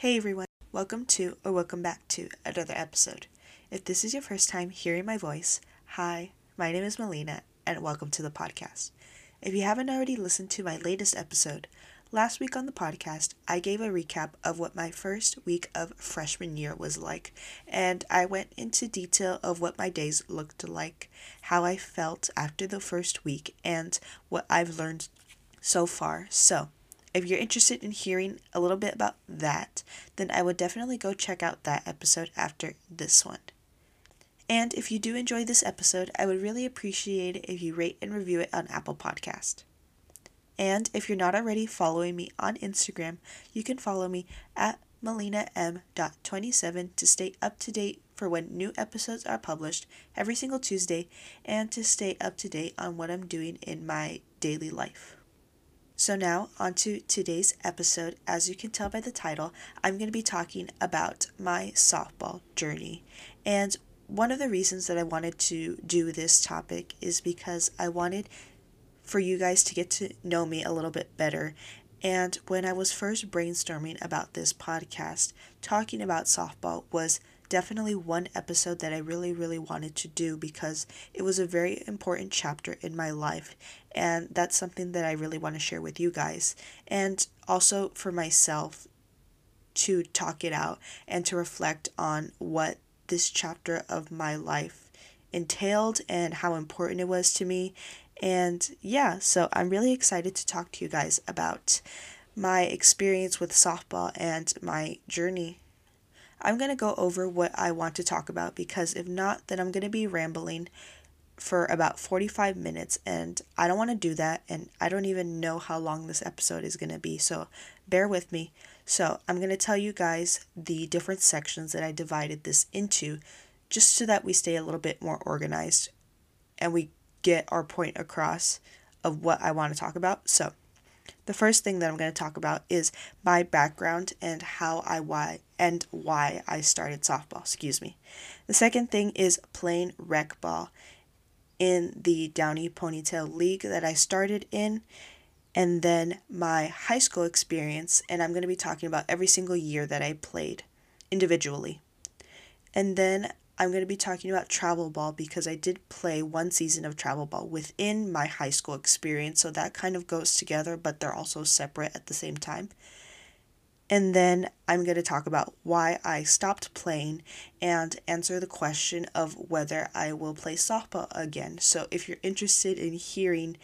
Hey everyone, welcome to or welcome back to another episode. If this is your first time hearing my voice, hi, my name is Melina and welcome to the podcast. If you haven't already listened to my latest episode, last week on the podcast, I gave a recap of what my first week of freshman year was like, and I went into detail of what my days looked like, how I felt after the first week, and what I've learned so far. So, if you're interested in hearing a little bit about that, then I would definitely go check out that episode after this one. And if you do enjoy this episode, I would really appreciate it if you rate and review it on Apple Podcast. And if you're not already following me on Instagram, you can follow me at melinaM.27 to stay up to date for when new episodes are published every single Tuesday and to stay up to date on what I'm doing in my daily life. So, now on to today's episode. As you can tell by the title, I'm going to be talking about my softball journey. And one of the reasons that I wanted to do this topic is because I wanted for you guys to get to know me a little bit better. And when I was first brainstorming about this podcast, talking about softball was definitely one episode that I really, really wanted to do because it was a very important chapter in my life. And that's something that I really want to share with you guys. And also for myself to talk it out and to reflect on what this chapter of my life entailed and how important it was to me. And yeah, so I'm really excited to talk to you guys about my experience with softball and my journey I'm going to go over what I want to talk about because if not, then I'm going to be rambling for about 45 minutes and I don't want to do that and I don't even know how long this episode is going to be. So bear with me. So I'm going to tell you guys the different sections that I divided this into just so that we stay a little bit more organized and we get our point across of what I want to talk about. So the first thing that I'm going to talk about is my background and how I why and why I started softball, excuse me. The second thing is playing rec ball in the Downey Ponytail League that I started in and then my high school experience and I'm going to be talking about every single year that I played individually. And then I'm going to be talking about travel ball because I did play one season of travel ball within my high school experience, so that kind of goes together, but they're also separate at the same time. And then I'm going to talk about why I stopped playing and answer the question of whether I will play softball again. So if you're interested in hearing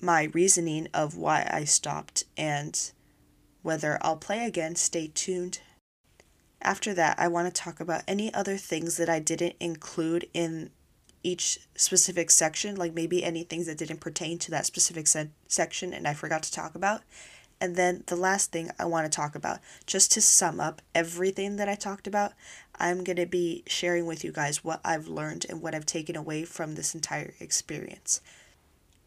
my reasoning of why I stopped and whether I'll play again, stay tuned after that, I want to talk about any other things that I didn't include in each specific section, like maybe any things that didn't pertain to that specific se- section and I forgot to talk about. And then the last thing I want to talk about, just to sum up everything that I talked about, I'm going to be sharing with you guys what I've learned and what I've taken away from this entire experience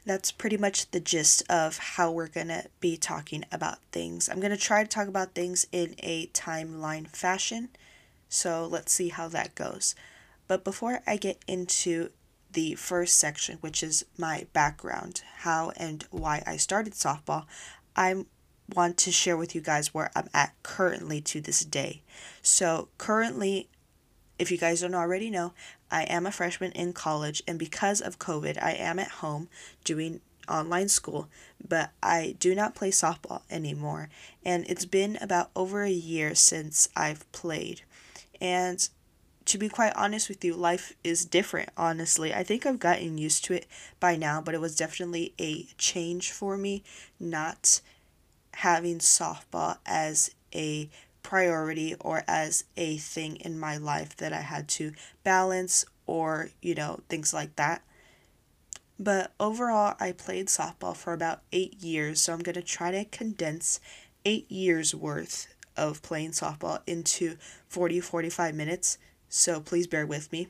that's pretty much the gist of how we're going to be talking about things. I'm going to try to talk about things in a timeline fashion. So let's see how that goes. But before I get into the first section, which is my background, how and why I started softball, I want to share with you guys where I'm at currently to this day. So, currently, if you guys don't already know, I am a freshman in college, and because of COVID, I am at home doing online school, but I do not play softball anymore. And it's been about over a year since I've played. And to be quite honest with you, life is different, honestly. I think I've gotten used to it by now, but it was definitely a change for me not having softball as a priority or as a thing in my life that I had to balance or, you know, things like that. But overall, I played softball for about eight years, so I'm going to try to condense eight years worth of playing softball into 40 45 minutes. So please bear with me.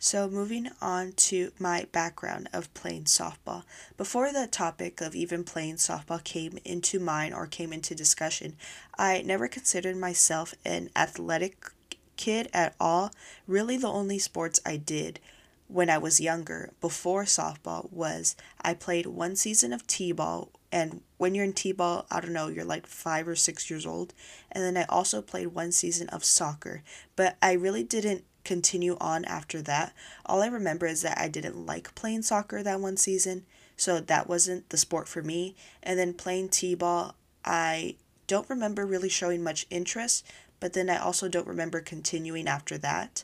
So, moving on to my background of playing softball. Before the topic of even playing softball came into mind or came into discussion, I never considered myself an athletic kid at all. Really, the only sports I did when I was younger, before softball, was I played one season of t ball And when you're in T ball, I don't know, you're like five or six years old. And then I also played one season of soccer, but I really didn't continue on after that. All I remember is that I didn't like playing soccer that one season, so that wasn't the sport for me. And then playing T ball, I don't remember really showing much interest, but then I also don't remember continuing after that.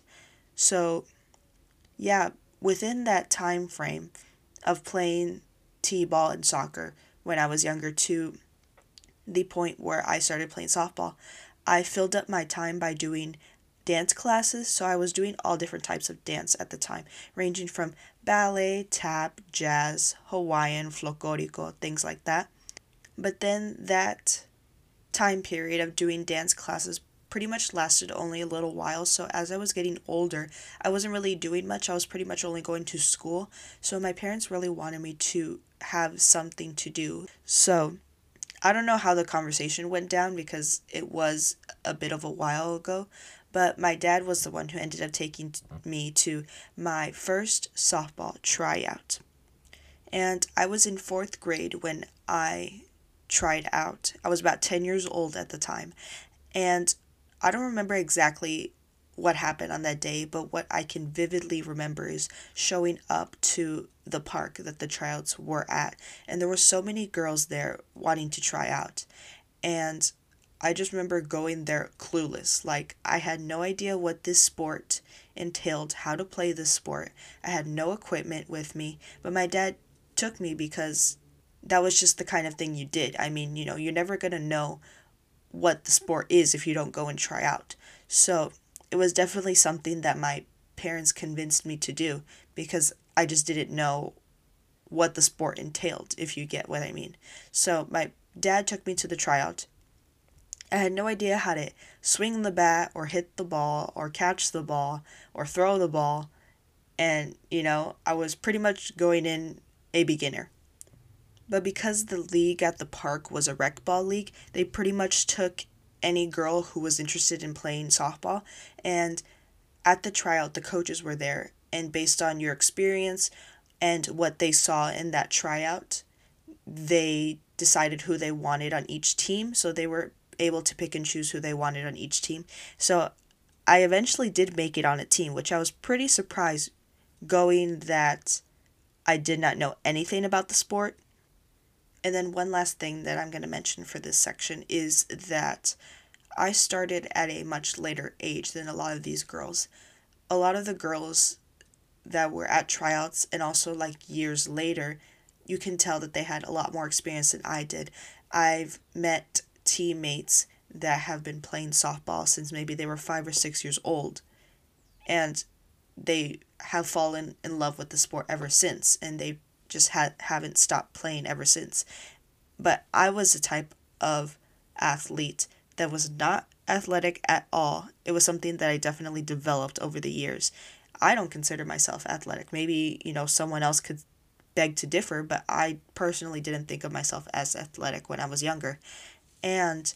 So, yeah, within that time frame of playing T ball and soccer when I was younger to the point where I started playing softball, I filled up my time by doing dance classes. So I was doing all different types of dance at the time, ranging from ballet, tap, jazz, Hawaiian, folklorico, things like that. But then that time period of doing dance classes pretty much lasted only a little while. So as I was getting older, I wasn't really doing much. I was pretty much only going to school. So my parents really wanted me to have something to do. So I don't know how the conversation went down because it was a bit of a while ago, but my dad was the one who ended up taking me to my first softball tryout. And I was in fourth grade when I tried out. I was about 10 years old at the time. And I don't remember exactly what happened on that day, but what I can vividly remember is showing up to the park that the tryouts were at. And there were so many girls there wanting to try out. And I just remember going there clueless. Like, I had no idea what this sport entailed, how to play this sport. I had no equipment with me, but my dad took me because that was just the kind of thing you did. I mean, you know, you're never going to know what the sport is if you don't go and try out. So it was definitely something that my parents convinced me to do because I just didn't know what the sport entailed, if you get what I mean. So my dad took me to the tryout. I had no idea how to swing the bat or hit the ball or catch the ball or throw the ball. And, you know, I was pretty much going in a beginner. But because the league at the park was a rec ball league, they pretty much took any girl who was interested in playing softball. And at the tryout, the coaches were there. And based on your experience and what they saw in that tryout, they decided who they wanted on each team. So they were able to pick and choose who they wanted on each team. So I eventually did make it on a team, which I was pretty surprised going that I did not know anything about the sport and then one last thing that I'm going to mention for this section is that I started at a much later age than a lot of these girls. A lot of the girls that were at tryouts and also like years later, you can tell that they had a lot more experience than I did. I've met teammates that have been playing softball since maybe they were five or six years old. And they have fallen in love with the sport ever since. And they just ha- haven't stopped playing ever since. But I was a type of athlete that was not athletic at all. It was something that I definitely developed over the years. I don't consider myself athletic. Maybe, you know, someone else could beg to differ, but I personally didn't think of myself as athletic when I was younger. And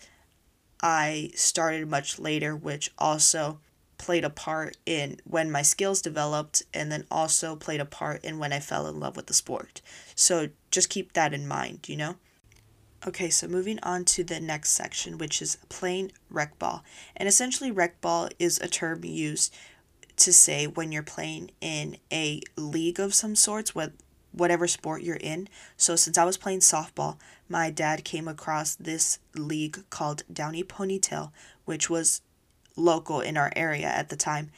I started much later, which also played a part in when my skills developed and then also played a part in when I fell in love with the sport. So just keep that in mind, you know? Okay, so moving on to the next section, which is playing rec ball. And essentially, rec ball is a term used to say when you're playing in a league of some sorts, what whatever sport you're in. So since I was playing softball, my dad came across this league called Downey Ponytail, which was local in our area at the time.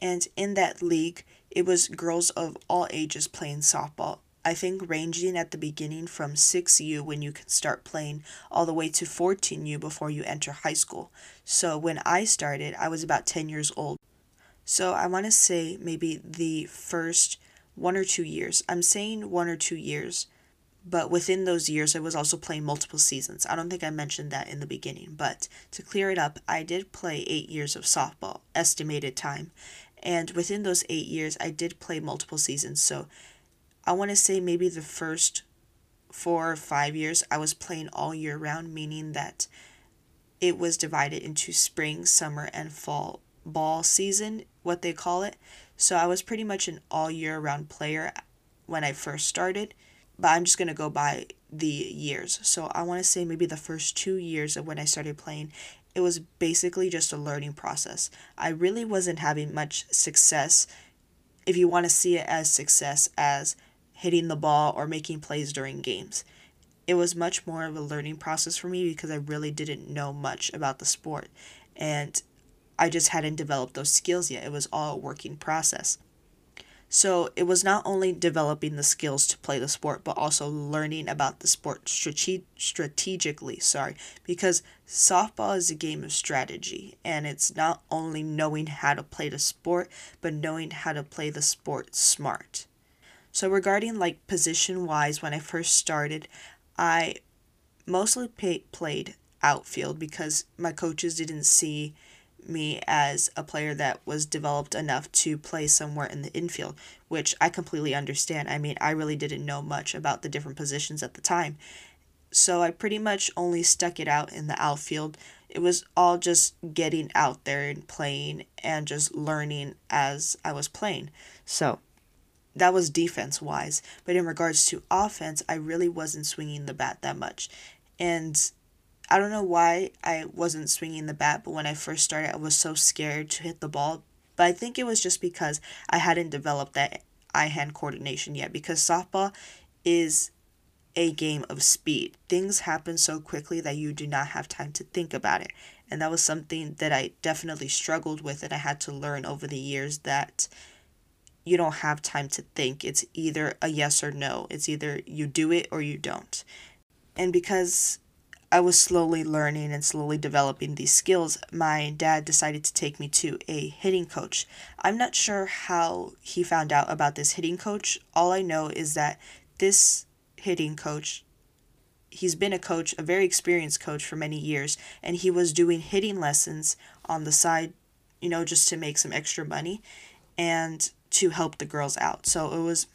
And in that league, it was girls of all ages playing softball. I think ranging at the beginning from 6U when you can start playing all the way to 14U before you enter high school. So when I started, I was about 10 years old. So I want to say maybe the first one or two years. I'm saying one or two years but within those years, I was also playing multiple seasons. I don't think I mentioned that in the beginning, but to clear it up, I did play eight years of softball, estimated time. And within those eight years, I did play multiple seasons. So I want to say maybe the first four or five years, I was playing all year round, meaning that it was divided into spring, summer, and fall ball season, what they call it. So I was pretty much an all year round player when I first started but I'm just going to go by the years. So I want to say maybe the first two years of when I started playing, it was basically just a learning process. I really wasn't having much success, if you want to see it as success, as hitting the ball or making plays during games. It was much more of a learning process for me because I really didn't know much about the sport. And I just hadn't developed those skills yet. It was all a working process. So it was not only developing the skills to play the sport, but also learning about the sport strate- strategically. Sorry, because softball is a game of strategy, and it's not only knowing how to play the sport, but knowing how to play the sport smart. So regarding like position wise, when I first started, I mostly pay- played outfield because my coaches didn't see me as a player that was developed enough to play somewhere in the infield, which I completely understand. I mean, I really didn't know much about the different positions at the time. So I pretty much only stuck it out in the outfield. It was all just getting out there and playing and just learning as I was playing. So that was defense wise. But in regards to offense, I really wasn't swinging the bat that much. And I don't know why I wasn't swinging the bat, but when I first started, I was so scared to hit the ball. But I think it was just because I hadn't developed that eye hand coordination yet. Because softball is a game of speed. Things happen so quickly that you do not have time to think about it. And that was something that I definitely struggled with, and I had to learn over the years that you don't have time to think. It's either a yes or no, it's either you do it or you don't. And because I was slowly learning and slowly developing these skills, my dad decided to take me to a hitting coach. I'm not sure how he found out about this hitting coach. All I know is that this hitting coach, he's been a coach, a very experienced coach for many years, and he was doing hitting lessons on the side, you know, just to make some extra money and to help the girls out. So it was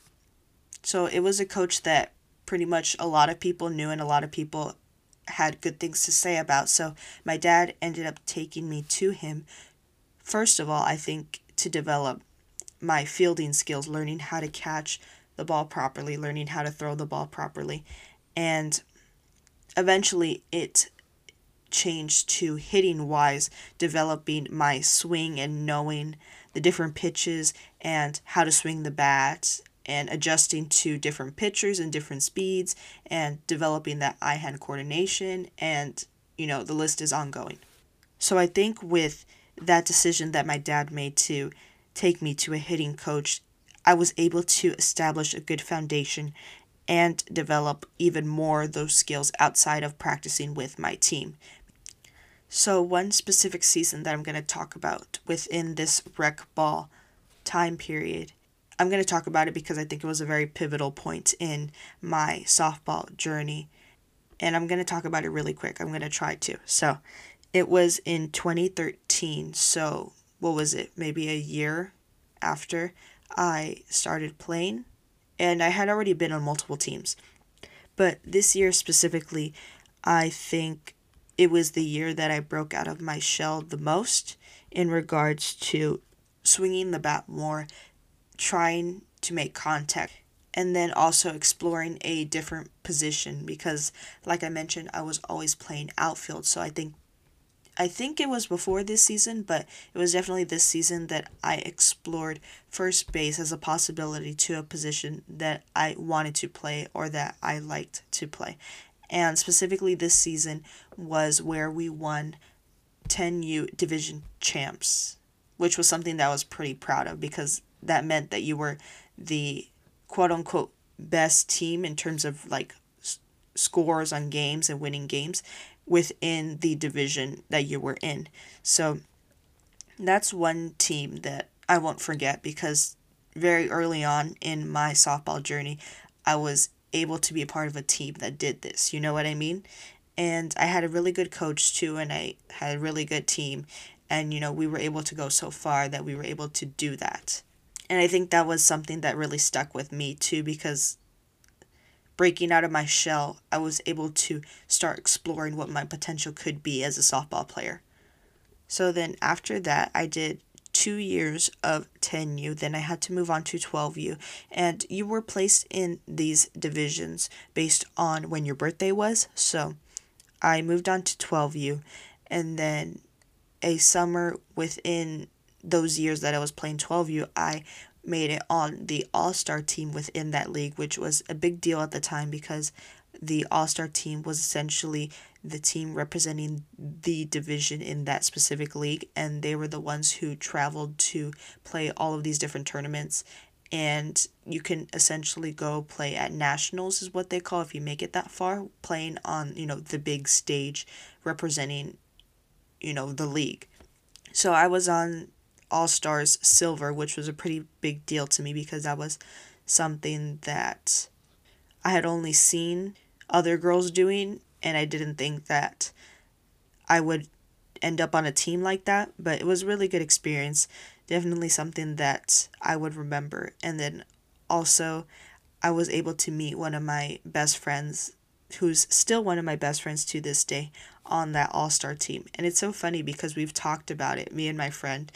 so it was a coach that pretty much a lot of people knew and a lot of people had good things to say about. So my dad ended up taking me to him. First of all, I think to develop my fielding skills, learning how to catch the ball properly, learning how to throw the ball properly. And eventually it changed to hitting wise, developing my swing and knowing the different pitches and how to swing the bat and adjusting to different pitchers and different speeds and developing that eye hand coordination and you know the list is ongoing. So i think with that decision that my dad made to take me to a hitting coach i was able to establish a good foundation and develop even more those skills outside of practicing with my team. So one specific season that i'm going to talk about within this rec ball time period I'm going to talk about it because I think it was a very pivotal point in my softball journey. And I'm going to talk about it really quick. I'm going to try to. So, it was in 2013. So, what was it? Maybe a year after I started playing. And I had already been on multiple teams. But this year specifically, I think it was the year that I broke out of my shell the most in regards to swinging the bat more trying to make contact and then also exploring a different position because like I mentioned I was always playing outfield. So I think I think it was before this season but it was definitely this season that I explored first base as a possibility to a position that I wanted to play or that I liked to play. And specifically this season was where we won 10U division champs which was something that I was pretty proud of because that meant that you were the quote unquote best team in terms of like s- scores on games and winning games within the division that you were in. So that's one team that I won't forget because very early on in my softball journey, I was able to be a part of a team that did this. You know what I mean? And I had a really good coach too, and I had a really good team. And, you know, we were able to go so far that we were able to do that. And I think that was something that really stuck with me too because breaking out of my shell, I was able to start exploring what my potential could be as a softball player. So then after that, I did two years of 10U. Then I had to move on to 12U. And you were placed in these divisions based on when your birthday was. So I moved on to 12U. And then a summer within those years that I was playing 12U, I made it on the All Star team within that league, which was a big deal at the time because the All Star team was essentially the team representing the division in that specific league, and they were the ones who traveled to play all of these different tournaments. And you can essentially go play at nationals, is what they call if you make it that far, playing on you know the big stage, representing, you know the league. So I was on All Stars Silver, which was a pretty big deal to me because that was something that I had only seen other girls doing, and I didn't think that I would end up on a team like that, but it was a really good experience. Definitely something that I would remember. And then also, I was able to meet one of my best friends, who's still one of my best friends to this day, on that all star team. And it's so funny because we've talked about it, me and my friend,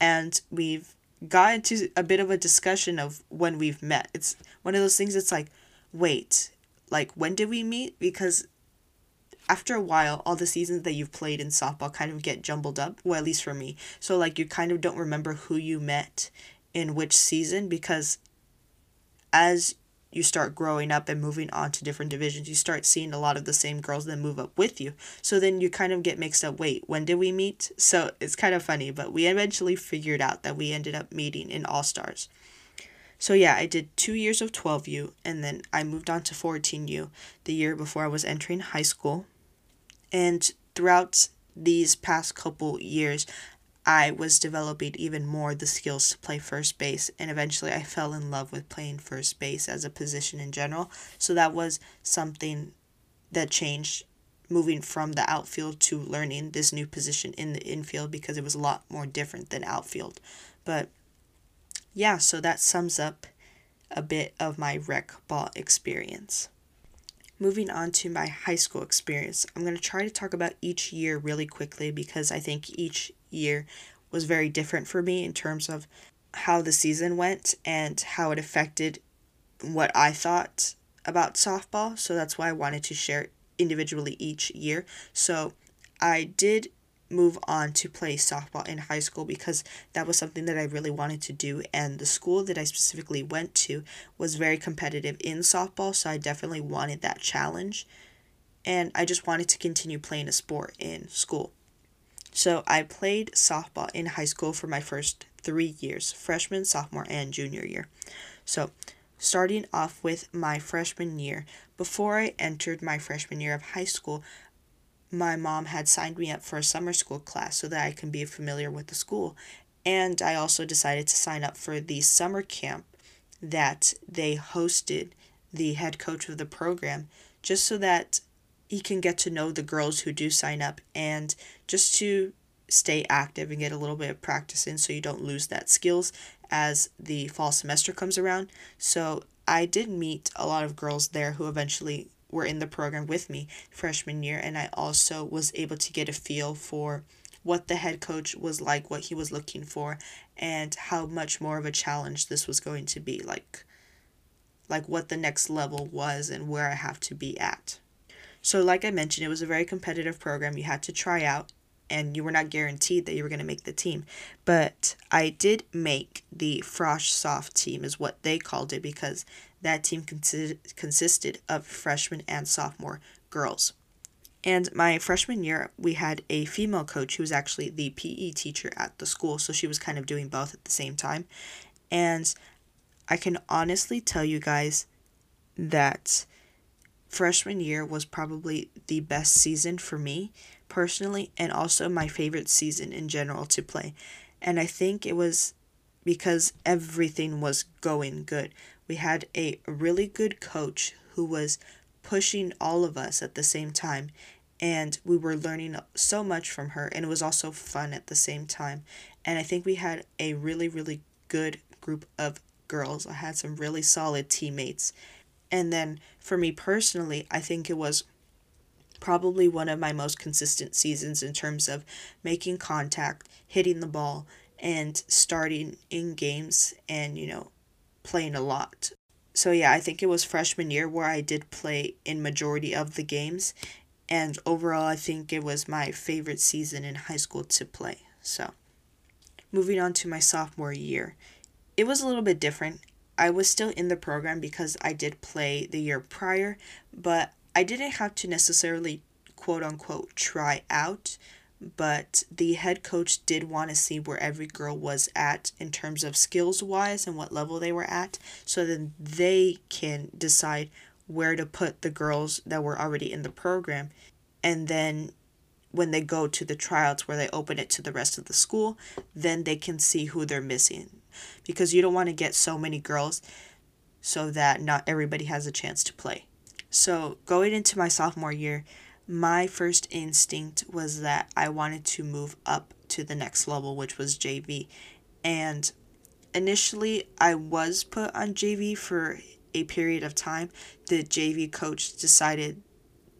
and we've got into a bit of a discussion of when we've met. It's one of those things, it's like, wait, like when did we meet? Because after a while, all the seasons that you've played in softball kind of get jumbled up. Well, at least for me. So like you kind of don't remember who you met in which season because as you start growing up and moving on to different divisions, you start seeing a lot of the same girls that move up with you. So then you kind of get mixed up. Wait, when did we meet? So it's kind of funny, but we eventually figured out that we ended up meeting in All Stars. So yeah, I did two years of 12U and then I moved on to 14U the year before I was entering high school. And throughout these past couple years, I was developing even more the skills to play first base, and eventually I fell in love with playing first base as a position in general. So that was something that changed moving from the outfield to learning this new position in the infield because it was a lot more different than outfield. But yeah, so that sums up a bit of my rec ball experience. Moving on to my high school experience, I'm going to try to talk about each year really quickly because I think each year was very different for me in terms of how the season went and how it affected what I thought about softball. So that's why I wanted to share individually each year. So I did move on to play softball in high school because that was something that I really wanted to do and the school that I specifically went to was very competitive in softball so I definitely wanted that challenge and I just wanted to continue playing a sport in school. So I played softball in high school for my first 3 years, freshman, sophomore and junior year. So starting off with my freshman year, before I entered my freshman year of high school, my mom had signed me up for a summer school class so that I can be familiar with the school. And I also decided to sign up for the summer camp that they hosted the head coach of the program just so that he can get to know the girls who do sign up and just to stay active and get a little bit of practice in so you don't lose that skills as the fall semester comes around. So I did meet a lot of girls there who eventually were in the program with me freshman year, and I also was able to get a feel for what the head coach was like, what he was looking for, and how much more of a challenge this was going to be like like what the next level was and where I have to be at. So like I mentioned, it was a very competitive program. You had to try out and you were not guaranteed that you were going to make the team. But I did make the Frosh Soph team, is what they called it, because that team consi- consisted of freshman and sophomore girls. And my freshman year, we had a female coach who was actually the PE teacher at the school, so she was kind of doing both at the same time. And I can honestly tell you guys that freshman year was probably the best season for me personally, and also my favorite season in general to play. And I think it was because everything was going good. We had a really good coach who was pushing all of us at the same time and we were learning so much from her and it was also fun at the same time and i think we had a really really good group of girls i had some really solid teammates and then for me personally i think it was probably one of my most consistent seasons in terms of making contact hitting the ball and starting in games and, you know, playing a lot. So yeah, I think it was freshman year where I did play in majority of the games and overall I think it was my favorite season in high school to play. So, moving on to my sophomore year. It was a little bit different. I was still in the program because I did play the year prior, but I didn't have to necessarily quote unquote try out but the head coach did want to see where every girl was at in terms of skills wise and what level they were at so then they can decide where to put the girls that were already in the program. And then when they go to the tryouts where they open it to the rest of the school then they can see who they're missing because you don't want to get so many girls so that not everybody has a chance to play so going into my sophomore year my first instinct was that I wanted to move up to the next level, which was JV. And initially, I was put on JV for a period of time. The JV coach decided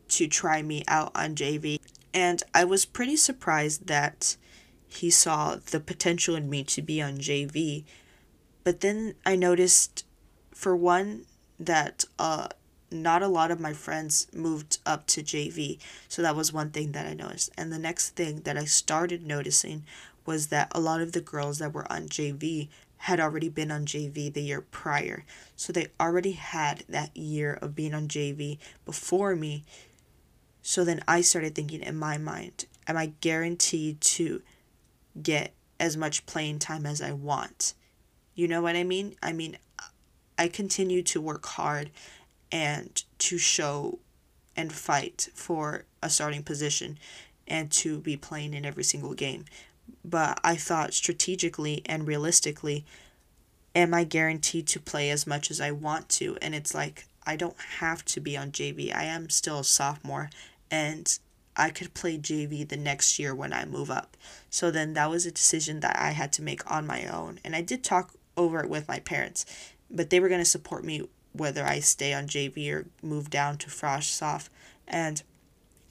to try me out on JV, and I was pretty surprised that he saw the potential in me to be on JV. But then I noticed, for one, that uh, not a lot of my friends moved up to JV. So that was one thing that I noticed. And the next thing that I started noticing was that a lot of the girls that were on JV had already been on JV the year prior. So they already had that year of being on JV before me. So then I started thinking in my mind, am I guaranteed to get as much playing time as I want? You know what I mean? I mean, I continue to work hard and to show and fight for a starting position and to be playing in every single game. But I thought strategically and realistically, am I guaranteed to play as much as I want to? And it's like, I don't have to be on JV. I am still a sophomore and I could play JV the next year when I move up. So then that was a decision that I had to make on my own. And I did talk over it with my parents, but they were going to support me whether I stay on JV or move down to Frosh Soph. And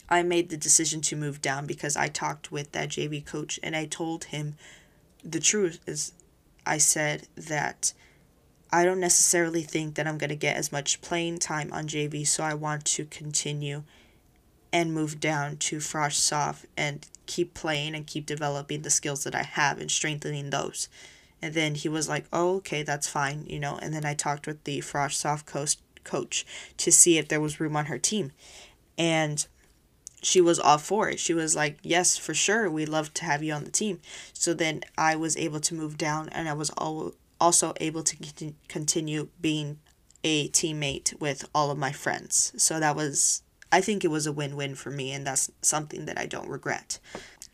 I made the decision to move down because I talked with that JV coach and I told him the truth is I said that I don't necessarily think that I'm going to get as much playing time on JV, so I want to continue and move down to Frosh Soph and keep playing and keep developing the skills that I have and strengthening those. And then he was like, oh, okay, that's fine, you know. And then I talked with the Frosh Soph Coast coach to see if there was room on her team. And she was all for it. She was like, yes, for sure, we'd love to have you on the team. So then I was able to move down and I was all, also able to continue being a teammate with all of my friends. So that was, I think it was a win win for me, and that's something that I don't regret.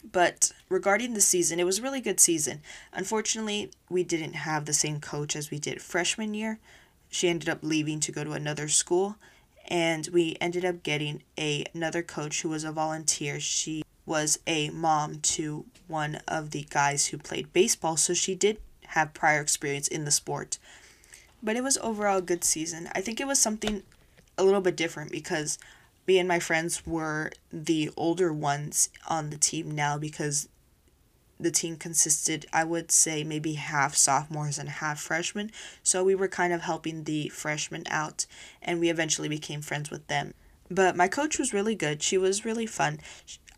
But regarding the season, it was a really good season. Unfortunately, we didn't have the same coach as we did freshman year. She ended up leaving to go to another school, and we ended up getting a, another coach who was a volunteer. She was a mom to one of the guys who played baseball, so she did have prior experience in the sport. But it was overall a good season. I think it was something a little bit different because me and my friends were the older ones on the team now because the team consisted, I would say, maybe half sophomores and half freshmen. So we were kind of helping the freshmen out, and we eventually became friends with them. But my coach was really good. She was really fun.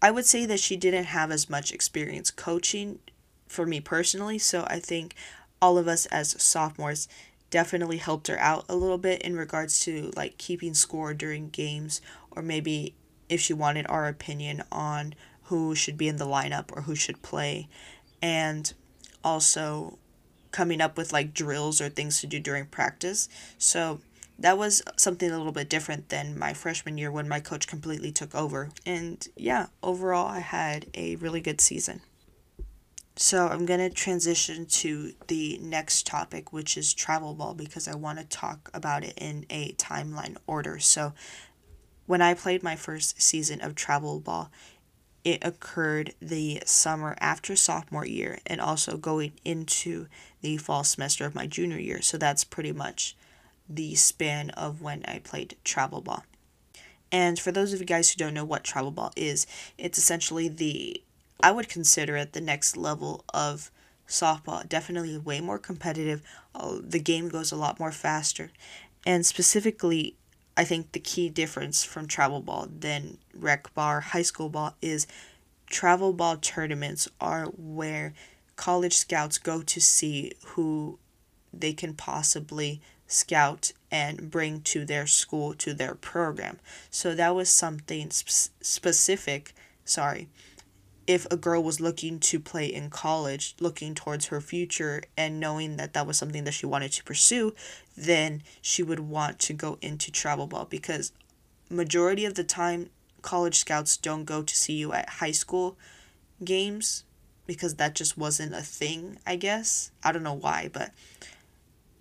I would say that she didn't have as much experience coaching for me personally, so I think all of us as sophomores definitely helped her out a little bit in regards to like keeping score during games or maybe if she wanted our opinion on who should be in the lineup or who should play. And also coming up with like drills or things to do during practice. So that was something a little bit different than my freshman year when my coach completely took over. And yeah overall i had a really good season. So I'm going to transition to the next topic, which is travel ball, because I want to talk about it in a timeline order. So when I played my first season of travel ball, it occurred the summer after sophomore year and also going into the fall semester of my junior year. So that's pretty much the span of when I played travel ball. And for those of you guys who don't know what travel ball is, it's essentially the I would consider it the next level of softball. Definitely way more competitive. Uh, the game goes a lot more faster. And specifically, I think the key difference from travel ball than rec ball, high school ball is travel ball tournaments are where college scouts go to see who they can possibly scout and bring to their school to their program. So that was something sp- specific, sorry, if a girl was looking to play in college, looking towards her future, and knowing that that was something that she wanted to pursue, then she would want to go into travel ball because majority of the time college scouts don't go to see you at high school games because that just wasn't a thing, I guess. I don't know why, but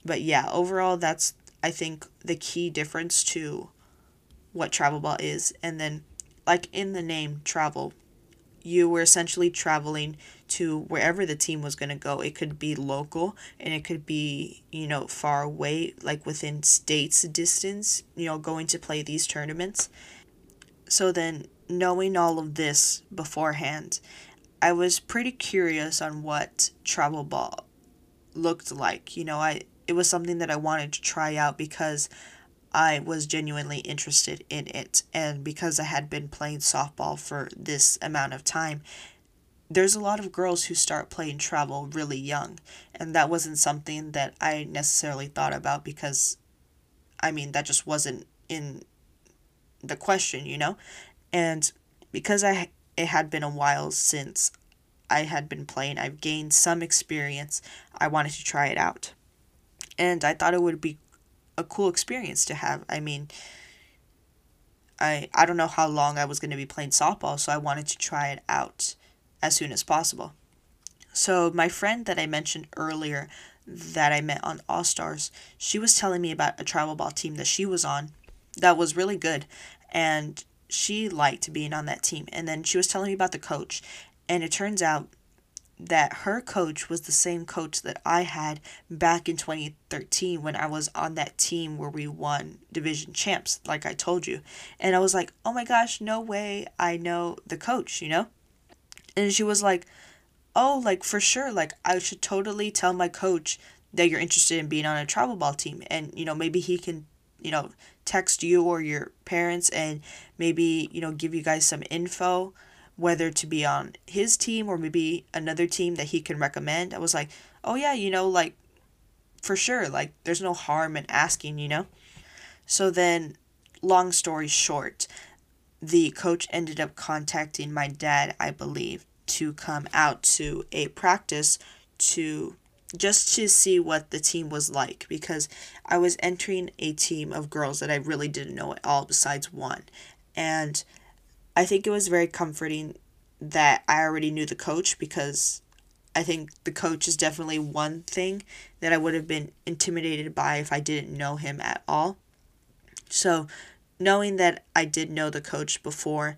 but yeah, overall that's I think the key difference to what travel ball is and then like in the name travel you were essentially traveling to wherever the team was going to go. It could be local and it could be, you know, far away, like within states distance, you know, going to play these tournaments. So then, knowing all of this beforehand, I was pretty curious on what travel ball looked like. You know, I it was something that I wanted to try out because I was genuinely interested in it. And because I had been playing softball for this amount of time, there's a lot of girls who start playing travel really young. And that wasn't something that I necessarily thought about because, I mean, that just wasn't in the question, you know? And because I it had been a while since I had been playing, I've gained some experience. I wanted to try it out. And I thought it would be a cool experience to have. I mean, I I don't know how long I was going to be playing softball, so I wanted to try it out as soon as possible. So my friend that I mentioned earlier that I met on All Stars, she was telling me about a travel ball team that she was on that was really good and she liked being on that team. And then she was telling me about the coach and it turns out that her coach was the same coach that I had back in 2013 when I was on that team where we won division champs, like I told you. And I was like, oh my gosh, no way I know the coach, you know? And she was like, oh, like for sure, like I should totally tell my coach that you're interested in being on a travel ball team. And, you know, maybe he can, you know, text you or your parents and maybe, you know, give you guys some info whether to be on his team or maybe another team that he can recommend. I was like, oh yeah, you know, like for sure, like there's no harm in asking, you know? So then, long story short, the coach ended up contacting my dad, I believe, to come out to a practice to just to see what the team was like because I was entering a team of girls that I really didn't know at all besides one. And I think it was very comforting that I already knew the coach because I think the coach is definitely one thing that I would have been intimidated by if I didn't know him at all. So, knowing that I did know the coach before,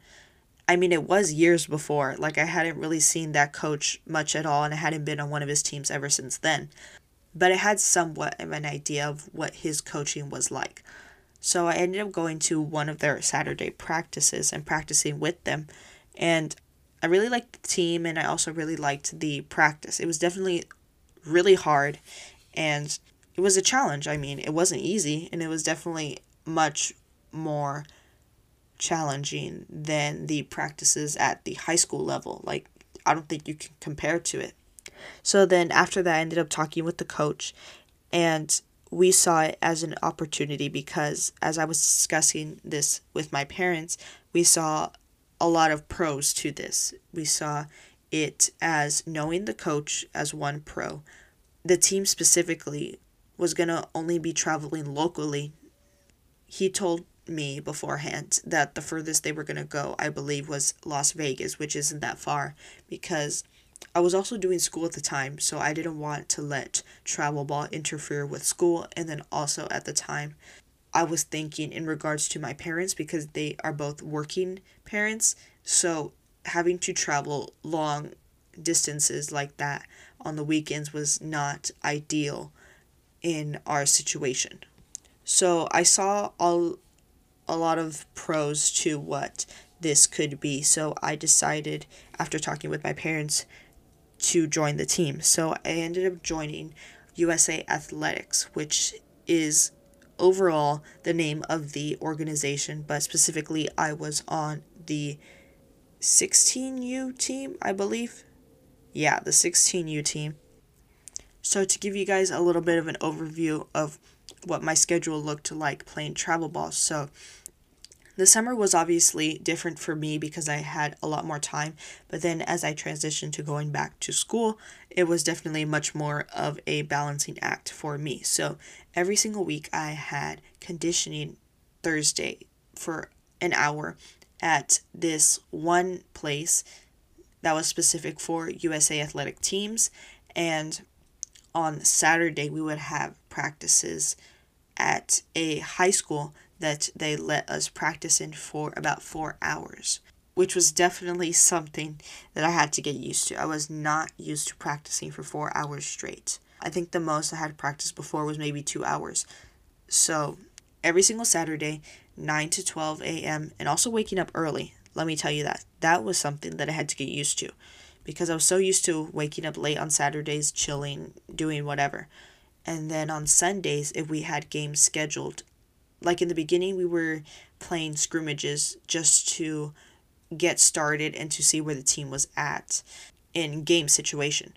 I mean, it was years before. Like, I hadn't really seen that coach much at all, and I hadn't been on one of his teams ever since then. But I had somewhat of an idea of what his coaching was like. So I ended up going to one of their Saturday practices and practicing with them. And I really liked the team and I also really liked the practice. It was definitely really hard and it was a challenge. I mean, it wasn't easy and it was definitely much more challenging than the practices at the high school level. Like, I don't think you can compare to it. So then after that, I ended up talking with the coach and we saw it as an opportunity because as I was discussing this with my parents, we saw a lot of pros to this. We saw it as knowing the coach as one pro. The team specifically was going to only be traveling locally. He told me beforehand that the furthest they were going to go, I believe, was Las Vegas, which isn't that far because I was also doing school at the time, so I didn't want to let travel ball interfere with school. And then also at the time, I was thinking in regards to my parents because they are both working parents. So having to travel long distances like that on the weekends was not ideal in our situation. So I saw all a lot of pros to what this could be. So I decided after talking with my parents to join the team. So I ended up joining USA Athletics, which is overall the name of the organization, but specifically I was on the 16U team, I believe. Yeah, the 16U team. So, to give you guys a little bit of an overview of what my schedule looked like playing travel ball. So, the summer was obviously different for me because I had a lot more time, but then as I transitioned to going back to school, it was definitely much more of a balancing act for me. So every single week I had conditioning Thursday for an hour at this one place that was specific for USA athletic teams and on Saturday we would have practices at a high school that they let us practice in for about four hours, which was definitely something that I had to get used to. I was not used to practicing for four hours straight. I think the most I had practiced before was maybe two hours. So every single Saturday, 9 to 12 a.m., and also waking up early. Let me tell you that. That was something that I had to get used to because I was so used to waking up late on Saturdays, chilling, doing whatever. And then on Sundays, if we had games scheduled, like in the beginning we were playing scrimmages just to get started and to see where the team was at in game situation.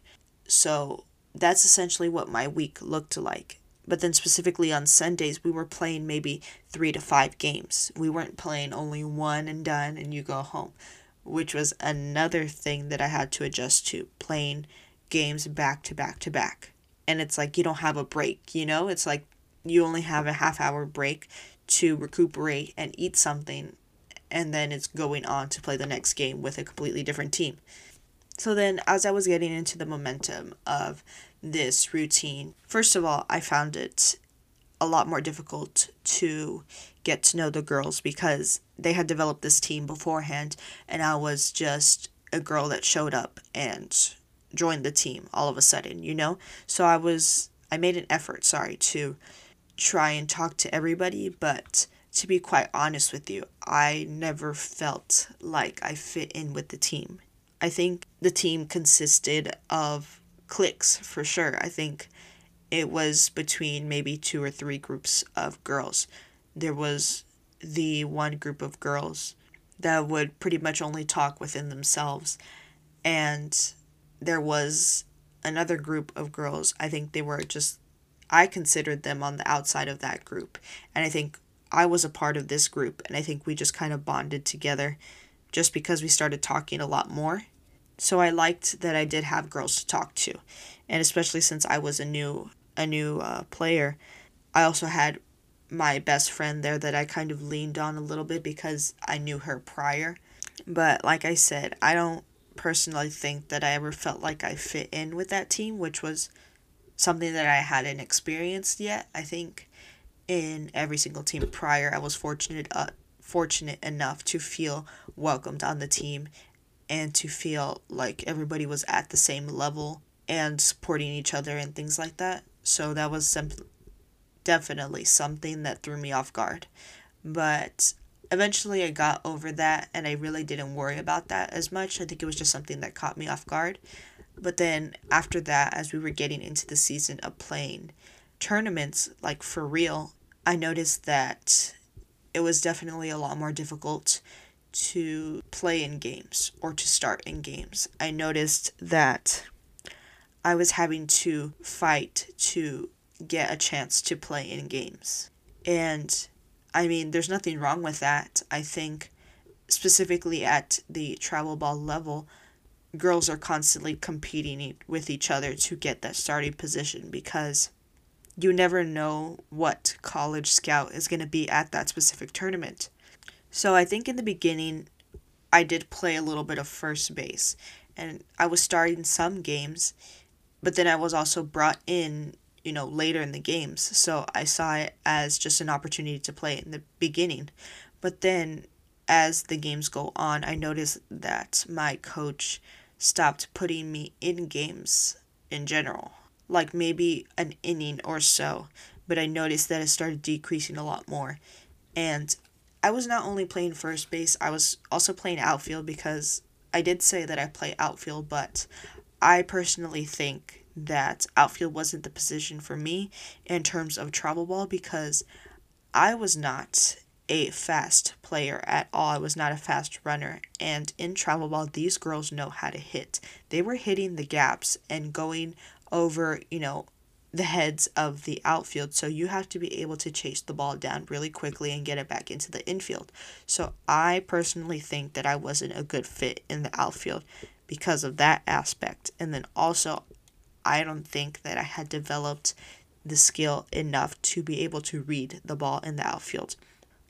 So that's essentially what my week looked like. But then specifically on Sundays we were playing maybe 3 to 5 games. We weren't playing only one and done and you go home, which was another thing that I had to adjust to, playing games back to back to back. And it's like you don't have a break, you know? It's like you only have a half hour break to recuperate and eat something, and then it's going on to play the next game with a completely different team. So then, as I was getting into the momentum of this routine, first of all, I found it a lot more difficult to get to know the girls because they had developed this team beforehand, and I was just a girl that showed up and joined the team all of a sudden, you know? So I was, I made an effort, sorry, to try and talk to everybody, but to be quite honest with you, I never felt like I fit in with the team. I think the team consisted of cliques for sure. I think it was between maybe two or three groups of girls. There was the one group of girls that would pretty much only talk within themselves, and there was another group of girls. I think they were just I considered them on the outside of that group. And I think I was a part of this group. And I think we just kind of bonded together just because we started talking a lot more. So I liked that I did have girls to talk to. And especially since I was a new a new uh, player, I also had my best friend there that I kind of leaned on a little bit because I knew her prior. But like I said, I don't personally think that I ever felt like I fit in with that team, which was something that I hadn't experienced yet. I think in every single team prior, I was fortunate uh, fortunate enough to feel welcomed on the team and to feel like everybody was at the same level and supporting each other and things like that. So that was some definitely something that threw me off guard. But eventually I got over that and I really didn't worry about that as much. I think it was just something that caught me off guard. But then after that, as we were getting into the season of playing tournaments, like for real, I noticed that it was definitely a lot more difficult to play in games or to start in games. I noticed that I was having to fight to get a chance to play in games. And I mean, there's nothing wrong with that. I think specifically at the travel ball level, girls are constantly competing with each other to get that starting position because you never know what college scout is going to be at that specific tournament. So I think in the beginning, I did play a little bit of first base and I was starting some games, but then I was also brought in, you know, later in the games. So I saw it as just an opportunity to play in the beginning. But then as the games go on, I noticed that my coach stopped putting me in games in general, like maybe an inning or so, but I noticed that it started decreasing a lot more. And I was not only playing first base, I was also playing outfield because I did say that I play outfield, but I personally think that outfield wasn't the position for me in terms of travel ball because I was not a fast player at all. I was not a fast runner. And in travel ball, these girls know how to hit. They were hitting the gaps and going over, you know, the heads of the outfield. So you have to be able to chase the ball down really quickly and get it back into the infield. So I personally think that I wasn't a good fit in the outfield because of that aspect. And then also, I don't think that I had developed the skill enough to be able to read the ball in the outfield.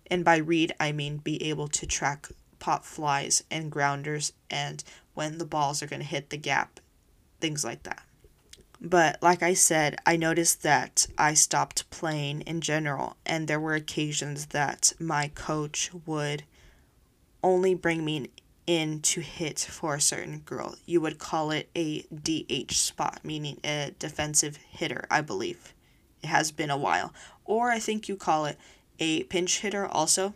And by read, I mean be able to track pop flies and grounders and when the balls are going to hit the gap, things like that. But like I said, I noticed that I stopped playing in general, and there were occasions that my coach would only bring me in to hit for a certain girl. You would call it a DH spot, meaning a defensive hitter, I believe. It has been a while. Or I think you call it a pinch hitter also,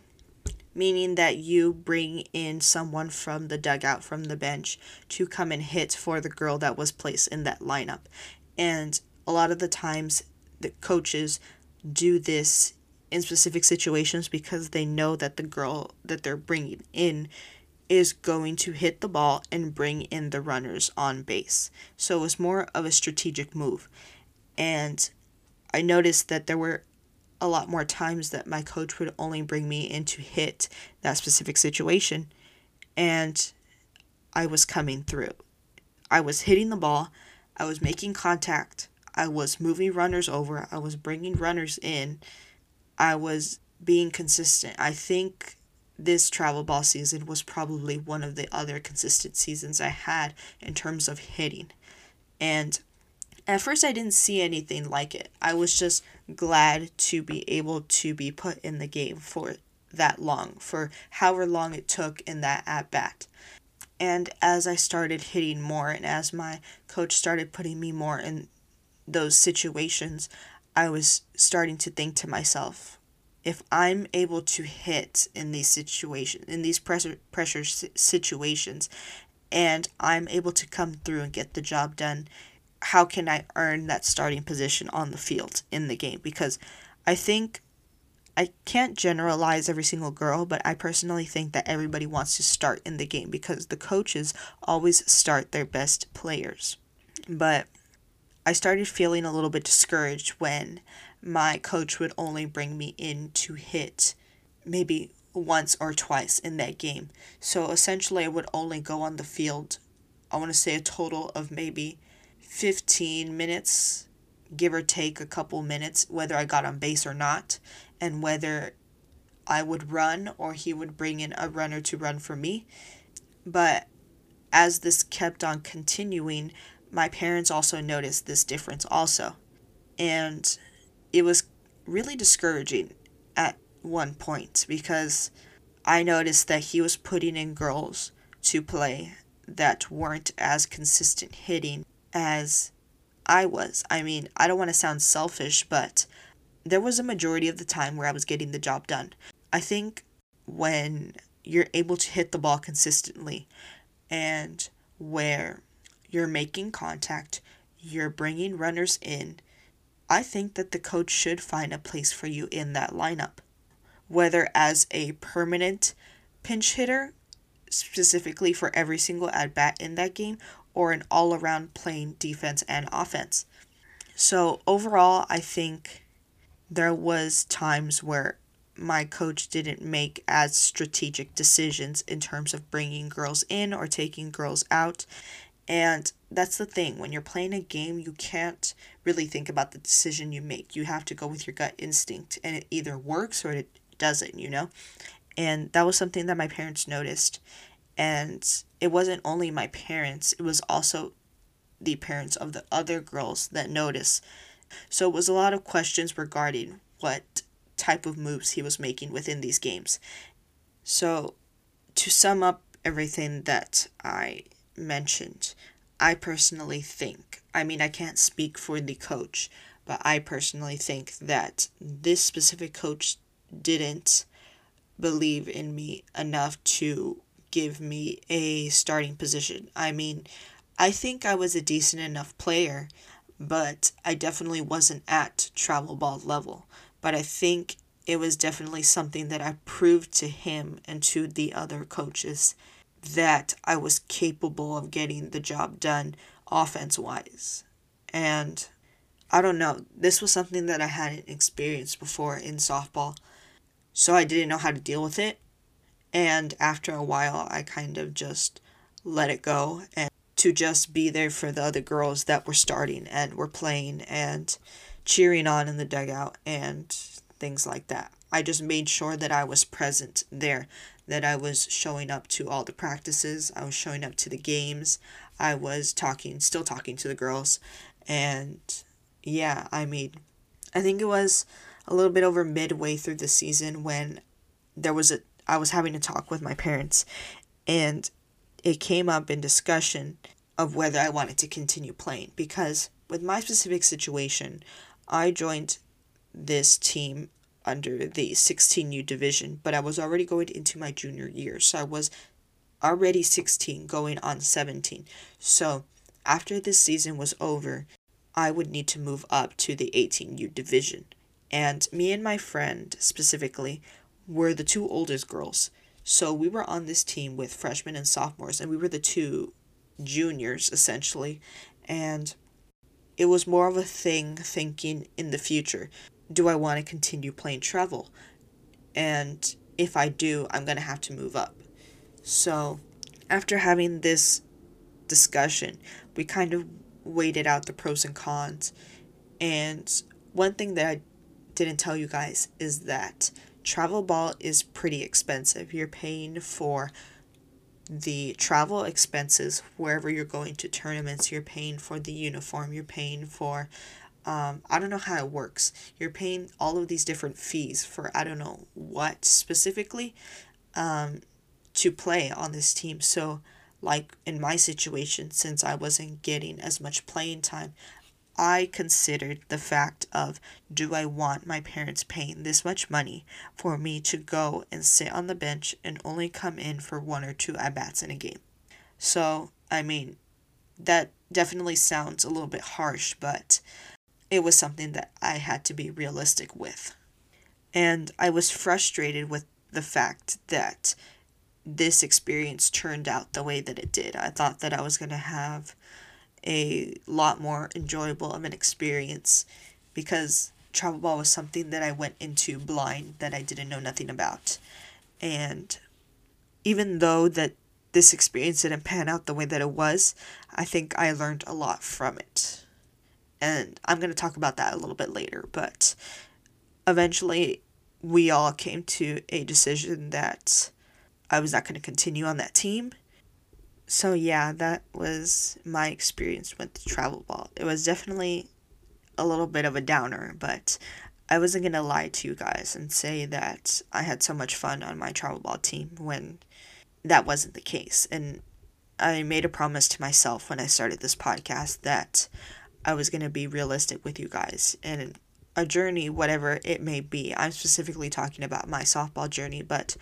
meaning that you bring in someone from the dugout, from the bench, to come and hit for the girl that was placed in that lineup. And a lot of the times, the coaches do this in specific situations because they know that the girl that they're bringing in is going to hit the ball and bring in the runners on base. So it was more of a strategic move. And I noticed that there were a lot more times that my coach would only bring me in to hit that specific situation. And I was coming through. I was hitting the ball, I was making contact, I was moving runners over, I was bringing runners in, I was being consistent. I think this travel ball season was probably one of the other consistent seasons I had in terms of hitting. And at first, I didn't see anything like it. I was just glad to be able to be put in the game for that long, for however long it took in that at bat. And as I started hitting more, and as my coach started putting me more in those situations, I was starting to think to myself, if I'm able to hit in these situations, in these pressure pressure situations, and I'm able to come through and get the job done, how can I earn that starting position on the field in the game? Because I think I can't generalize every single girl, but I personally think that everybody wants to start in the game because the coaches always start their best players. But I started feeling a little bit discouraged when my coach would only bring me in to hit maybe once or twice in that game. So essentially, I would only go on the field, I want to say a total of maybe 15 minutes, give or take a couple minutes, whether I got on base or not, and whether I would run or he would bring in a runner to run for me. But as this kept on continuing, my parents also noticed this difference also. And it was really discouraging at one point because I noticed that he was putting in girls to play that weren't as consistent hitting as I was. I mean, I don't want to sound selfish, but there was a majority of the time where I was getting the job done. I think when you're able to hit the ball consistently and where you're making contact, you're bringing runners in, I think that the coach should find a place for you in that lineup. Whether as a permanent pinch hitter, specifically for every single at bat in that game, or an all around playing defense and offense. So overall, I think there was times where my coach didn't make as strategic decisions in terms of bringing girls in or taking girls out. And that's the thing when you're playing a game, you can't really think about the decision you make. You have to go with your gut instinct, and it either works or it doesn't, you know? And that was something that my parents noticed. And it wasn't only my parents, it was also the parents of the other girls that noticed. So it was a lot of questions regarding what type of moves he was making within these games. So, to sum up everything that I mentioned, I personally think, I mean, I can't speak for the coach, but I personally think that this specific coach didn't believe in me enough to give me a starting position. I mean, I think I was a decent enough player, but I definitely wasn't at travel ball level. But I think it was definitely something that I proved to him and to the other coaches that I was capable of getting the job done offense wise. And I don't know, this was something that I hadn't experienced before in softball. So I didn't know how to deal with it. And after a while, I kind of just let it go and to just be there for the other girls that were starting and were playing and cheering on in the dugout and things like that. I just made sure that I was present there, that I was showing up to all the practices, I was showing up to the games, I was talking, still talking to the girls, and yeah, I mean, I think it was a little bit over midway through the season when there was a I was having a talk with my parents and it came up in discussion of whether I wanted to continue playing because with my specific situation, I joined this team under the 16U division, but I was already going into my junior year. So I was already 16 going on 17. So after this season was over, I would need to move up to the 18U division. And me and my friend specifically were the two oldest girls. So we were on this team with freshmen and sophomores, and we were the two juniors essentially. And it was more of a thing thinking in the future do I want to continue playing travel? And if I do, I'm going to have to move up. So, after having this discussion, we kind of weighted out the pros and cons. And one thing that I didn't tell you guys is that travel ball is pretty expensive. You're paying for the travel expenses wherever you're going to tournaments, you're paying for the uniform, you're paying for um, I don't know how it works. You're paying all of these different fees for I don't know what specifically um, to play on this team. So, like in my situation, since I wasn't getting as much playing time, I considered the fact of do I want my parents paying this much money for me to go and sit on the bench and only come in for one or two at bats in a game? So, I mean, that definitely sounds a little bit harsh, but it was something that I had to be realistic with. And I was frustrated with the fact that this experience turned out the way that it did. I thought that I was going to have a lot more enjoyable of an experience because travel ball was something that I went into blind that I didn't know nothing about. And even though that this experience didn't pan out the way that it was, I think I learned a lot from it. And I'm going to talk about that a little bit later, but eventually we all came to a decision that I was not going to continue on that team so yeah, that was my experience with the travel ball. It was definitely a little bit of a downer, but I wasn't gonna lie to you guys and say that I had so much fun on my travel ball team when that wasn't the case. And I made a promise to myself when I started this podcast that I was gonna be realistic with you guys and a journey, whatever it may be. I'm specifically talking about my softball journey, but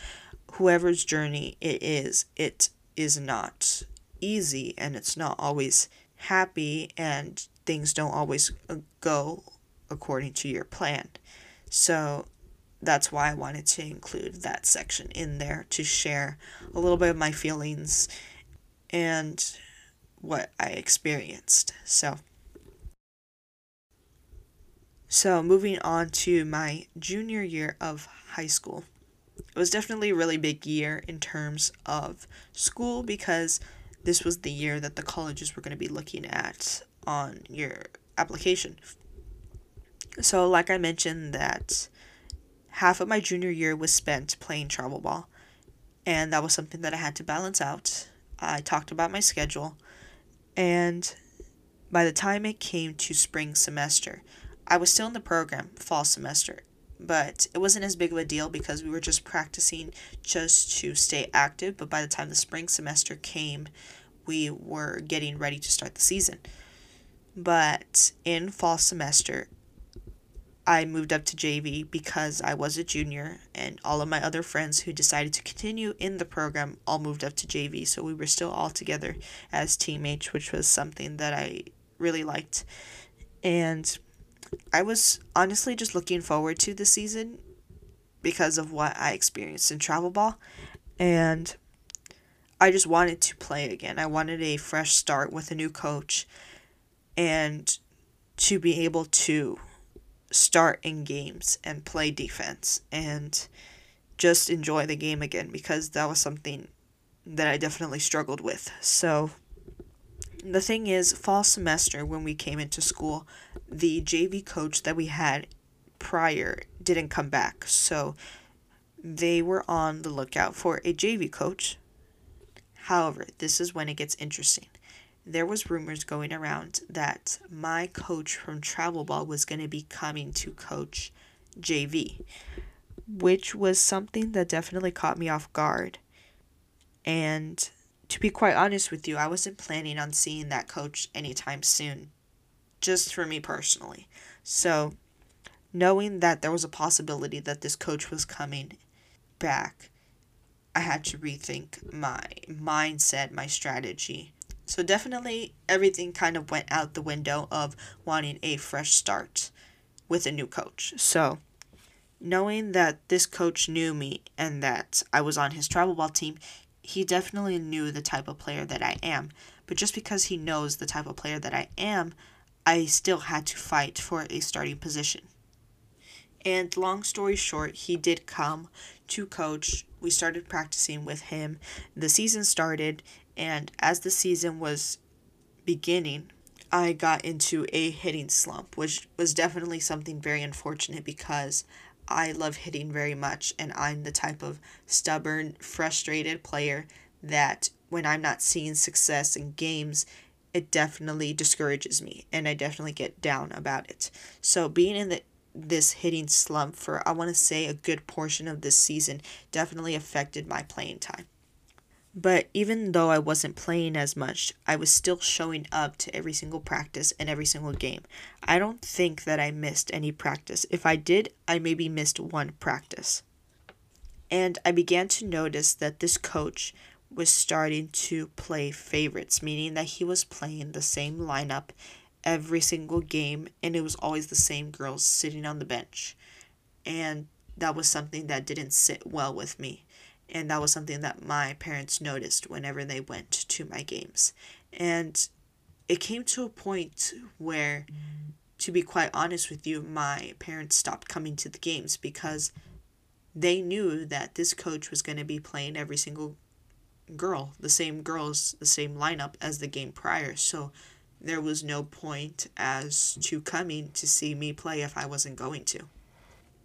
whoever's journey it is, it is not easy and it's not always happy and things don't always uh, go according to your plan. So that's why I wanted to include that section in there to share a little bit of my feelings and what I experienced. So so moving on to my junior year of high school. It was definitely a really big year in terms of school because this was the year that the colleges were going to be looking at on your application. So, like I mentioned, that half of my junior year was spent playing travel ball, and that was something that I had to balance out. I talked about my schedule, and by the time it came to spring semester, I was still in the program, fall semester, but it wasn't as big of a deal because we were just practicing just to stay active. But by the time the spring semester came, we were getting ready to start the season. But in fall semester, I moved up to JV because I was a junior, and all of my other friends who decided to continue in the program all moved up to JV. So we were still all together as teammates, which was something that I really liked. And I was honestly just looking forward to the season because of what I experienced in travel ball. And I just wanted to play again. I wanted a fresh start with a new coach and to be able to start in games and play defense and just enjoy the game again because that was something that I definitely struggled with. So the thing is, fall semester when we came into school, the JV coach that we had prior didn't come back. So they were on the lookout for a JV coach. However, this is when it gets interesting. There was rumors going around that my coach from travel ball was going to be coming to coach JV, which was something that definitely caught me off guard. And to be quite honest with you, I wasn't planning on seeing that coach anytime soon, just for me personally. So, knowing that there was a possibility that this coach was coming back, I had to rethink my mindset, my strategy. So, definitely everything kind of went out the window of wanting a fresh start with a new coach. So, knowing that this coach knew me and that I was on his travel ball team, he definitely knew the type of player that I am. But just because he knows the type of player that I am, I still had to fight for a starting position. And long story short, he did come to coach. We started practicing with him. The season started, and as the season was beginning, I got into a hitting slump, which was definitely something very unfortunate because I love hitting very much, and I'm the type of stubborn, frustrated player that when I'm not seeing success in games, it definitely discourages me, and I definitely get down about it. So being in the this hitting slump for I want to say a good portion of this season definitely affected my playing time. But even though I wasn't playing as much, I was still showing up to every single practice and every single game. I don't think that I missed any practice. If I did, I maybe missed one practice. And I began to notice that this coach was starting to play favorites, meaning that he was playing the same lineup every single game, and it was always the same girls sitting on the bench. And that was something that didn't sit well with me and that was something that my parents noticed whenever they went to my games. And it came to a point where, to be quite honest with you, my parents stopped coming to the games because they knew that this coach was going to be playing every single girl, the same girls, the same lineup as the game prior. So there was no point as to coming to see me play if I wasn't going to.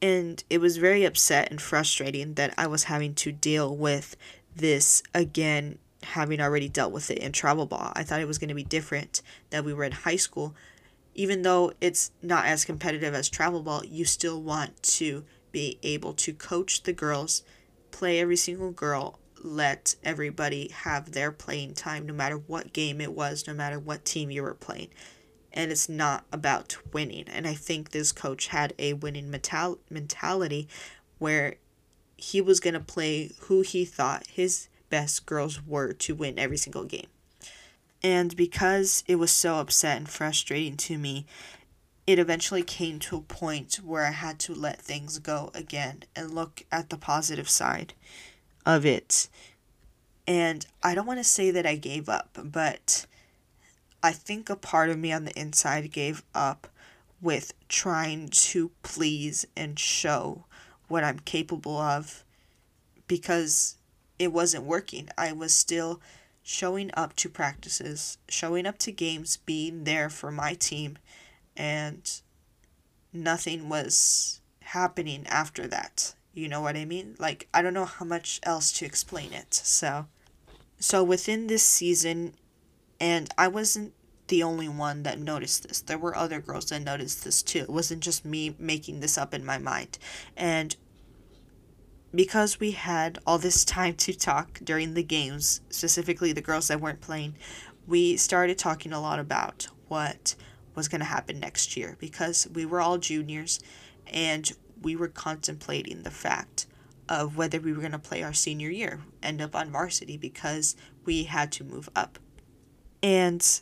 And it was very upset and frustrating that I was having to deal with this again, having already dealt with it in travel ball. I thought it was going to be different that we were in high school. Even though it's not as competitive as travel ball, you still want to be able to coach the girls, play every single girl, let everybody have their playing time no matter what game it was, no matter what team you were playing and it's not about winning. And I think this coach had a winning mental- mentality where he was going to play who he thought his best girls were to win every single game. And because it was so upset and frustrating to me, it eventually came to a point where I had to let things go again and look at the positive side of it. And I don't want to say that I gave up, but I think a part of me on the inside gave up with trying to please and show what I'm capable of because it wasn't working. I was still showing up to practices, showing up to games, being there for my team, and nothing was happening after that. You know what I mean? Like I don't know how much else to explain it. So so within this season and I wasn't the only one that noticed this. There were other girls that noticed this too. It wasn't just me making this up in my mind. And because we had all this time to talk during the games, specifically the girls that weren't playing, we started talking a lot about what was going to happen next year because we were all juniors and we were contemplating the fact of whether we were going to play our senior year, end up on varsity because we had to move up. And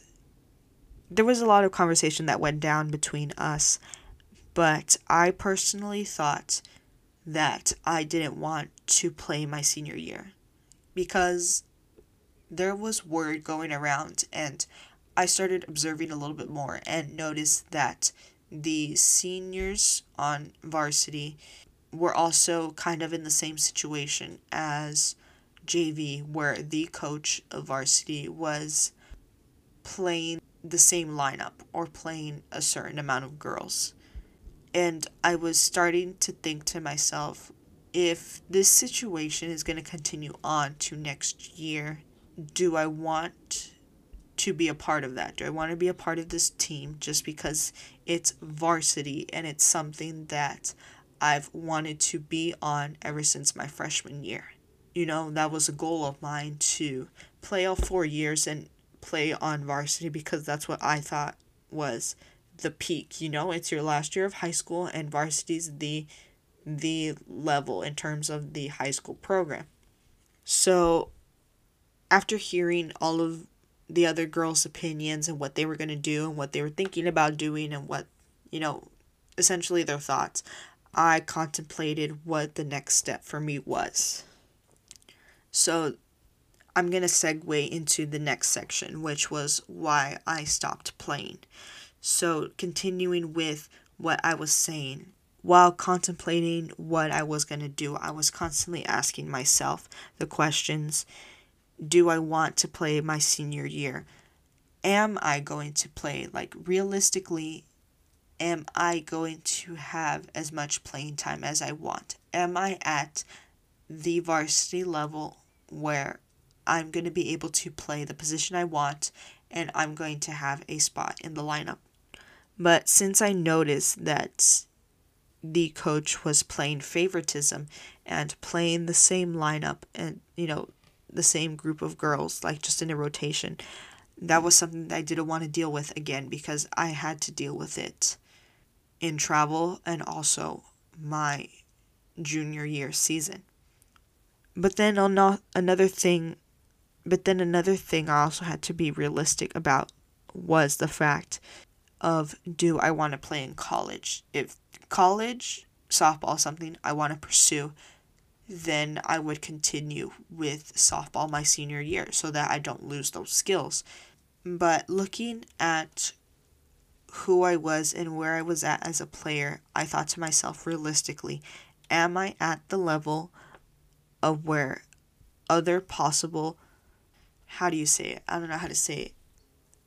there was a lot of conversation that went down between us, but I personally thought that I didn't want to play my senior year because there was word going around and I started observing a little bit more and noticed that the seniors on varsity were also kind of in the same situation as JV, where the coach of varsity was playing the same lineup or playing a certain amount of girls. And I was starting to think to myself, if this situation is going to continue on to next year, do I want to be a part of that? Do I want to be a part of this team just because it's varsity and it's something that I've wanted to be on ever since my freshman year? You know, that was a goal of mine to play all four years and play on varsity because that's what I thought was the peak. You know, it's your last year of high school and varsity's the the level in terms of the high school program. So after hearing all of the other girls' opinions and what they were going to do and what they were thinking about doing and what, you know, essentially their thoughts, I contemplated what the next step for me was. So I'm going to segue into the next section, which was why I stopped playing. So, continuing with what I was saying, while contemplating what I was going to do, I was constantly asking myself the questions do I want to play my senior year? Am I going to play? Like, realistically, am I going to have as much playing time as I want? Am I at the varsity level where I'm going to be able to play the position I want and I'm going to have a spot in the lineup? But since I noticed that the coach was playing favoritism and playing the same lineup and, you know, the same group of girls, like just in a rotation. That was something that I didn't want to deal with again because I had to deal with it in travel and also my junior year season. But then another thing but then another thing I also had to be realistic about was the fact of do I want to play in college? If college softball something I want to pursue, then I would continue with softball my senior year so that I don't lose those skills. But looking at who I was and where I was at as a player, I thought to myself realistically, am I at the level of where other possible how do you say it? I don't know how to say it.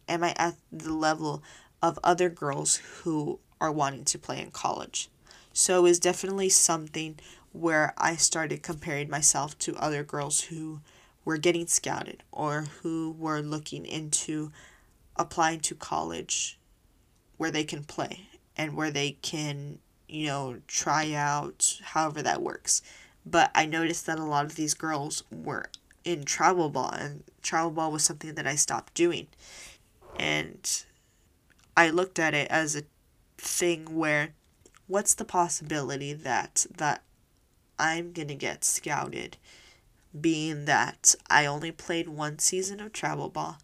Am I at the level of other girls who are wanting to play in college? So it's definitely something where I started comparing myself to other girls who were getting scouted or who were looking into applying to college where they can play and where they can, you know, try out however that works. But I noticed that a lot of these girls were in travel ball and travel ball was something that I stopped doing. And I looked at it as a thing where what's the possibility that that I'm going to get scouted, being that I only played one season of travel ball.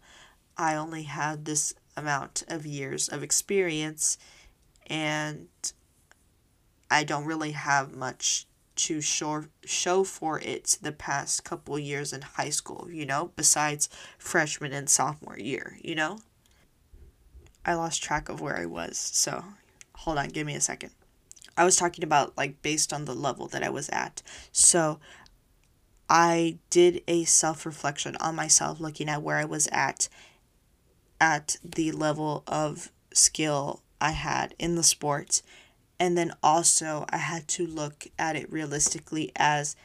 I only had this amount of years of experience, and I don't really have much to show, show for it the past couple years in high school, you know, besides freshman and sophomore year, you know? I lost track of where I was, so hold on, give me a second. I was talking about like based on the level that I was at. So I did a self reflection on myself, looking at where I was at at the level of skill I had in the sport. And then also, I had to look at it realistically as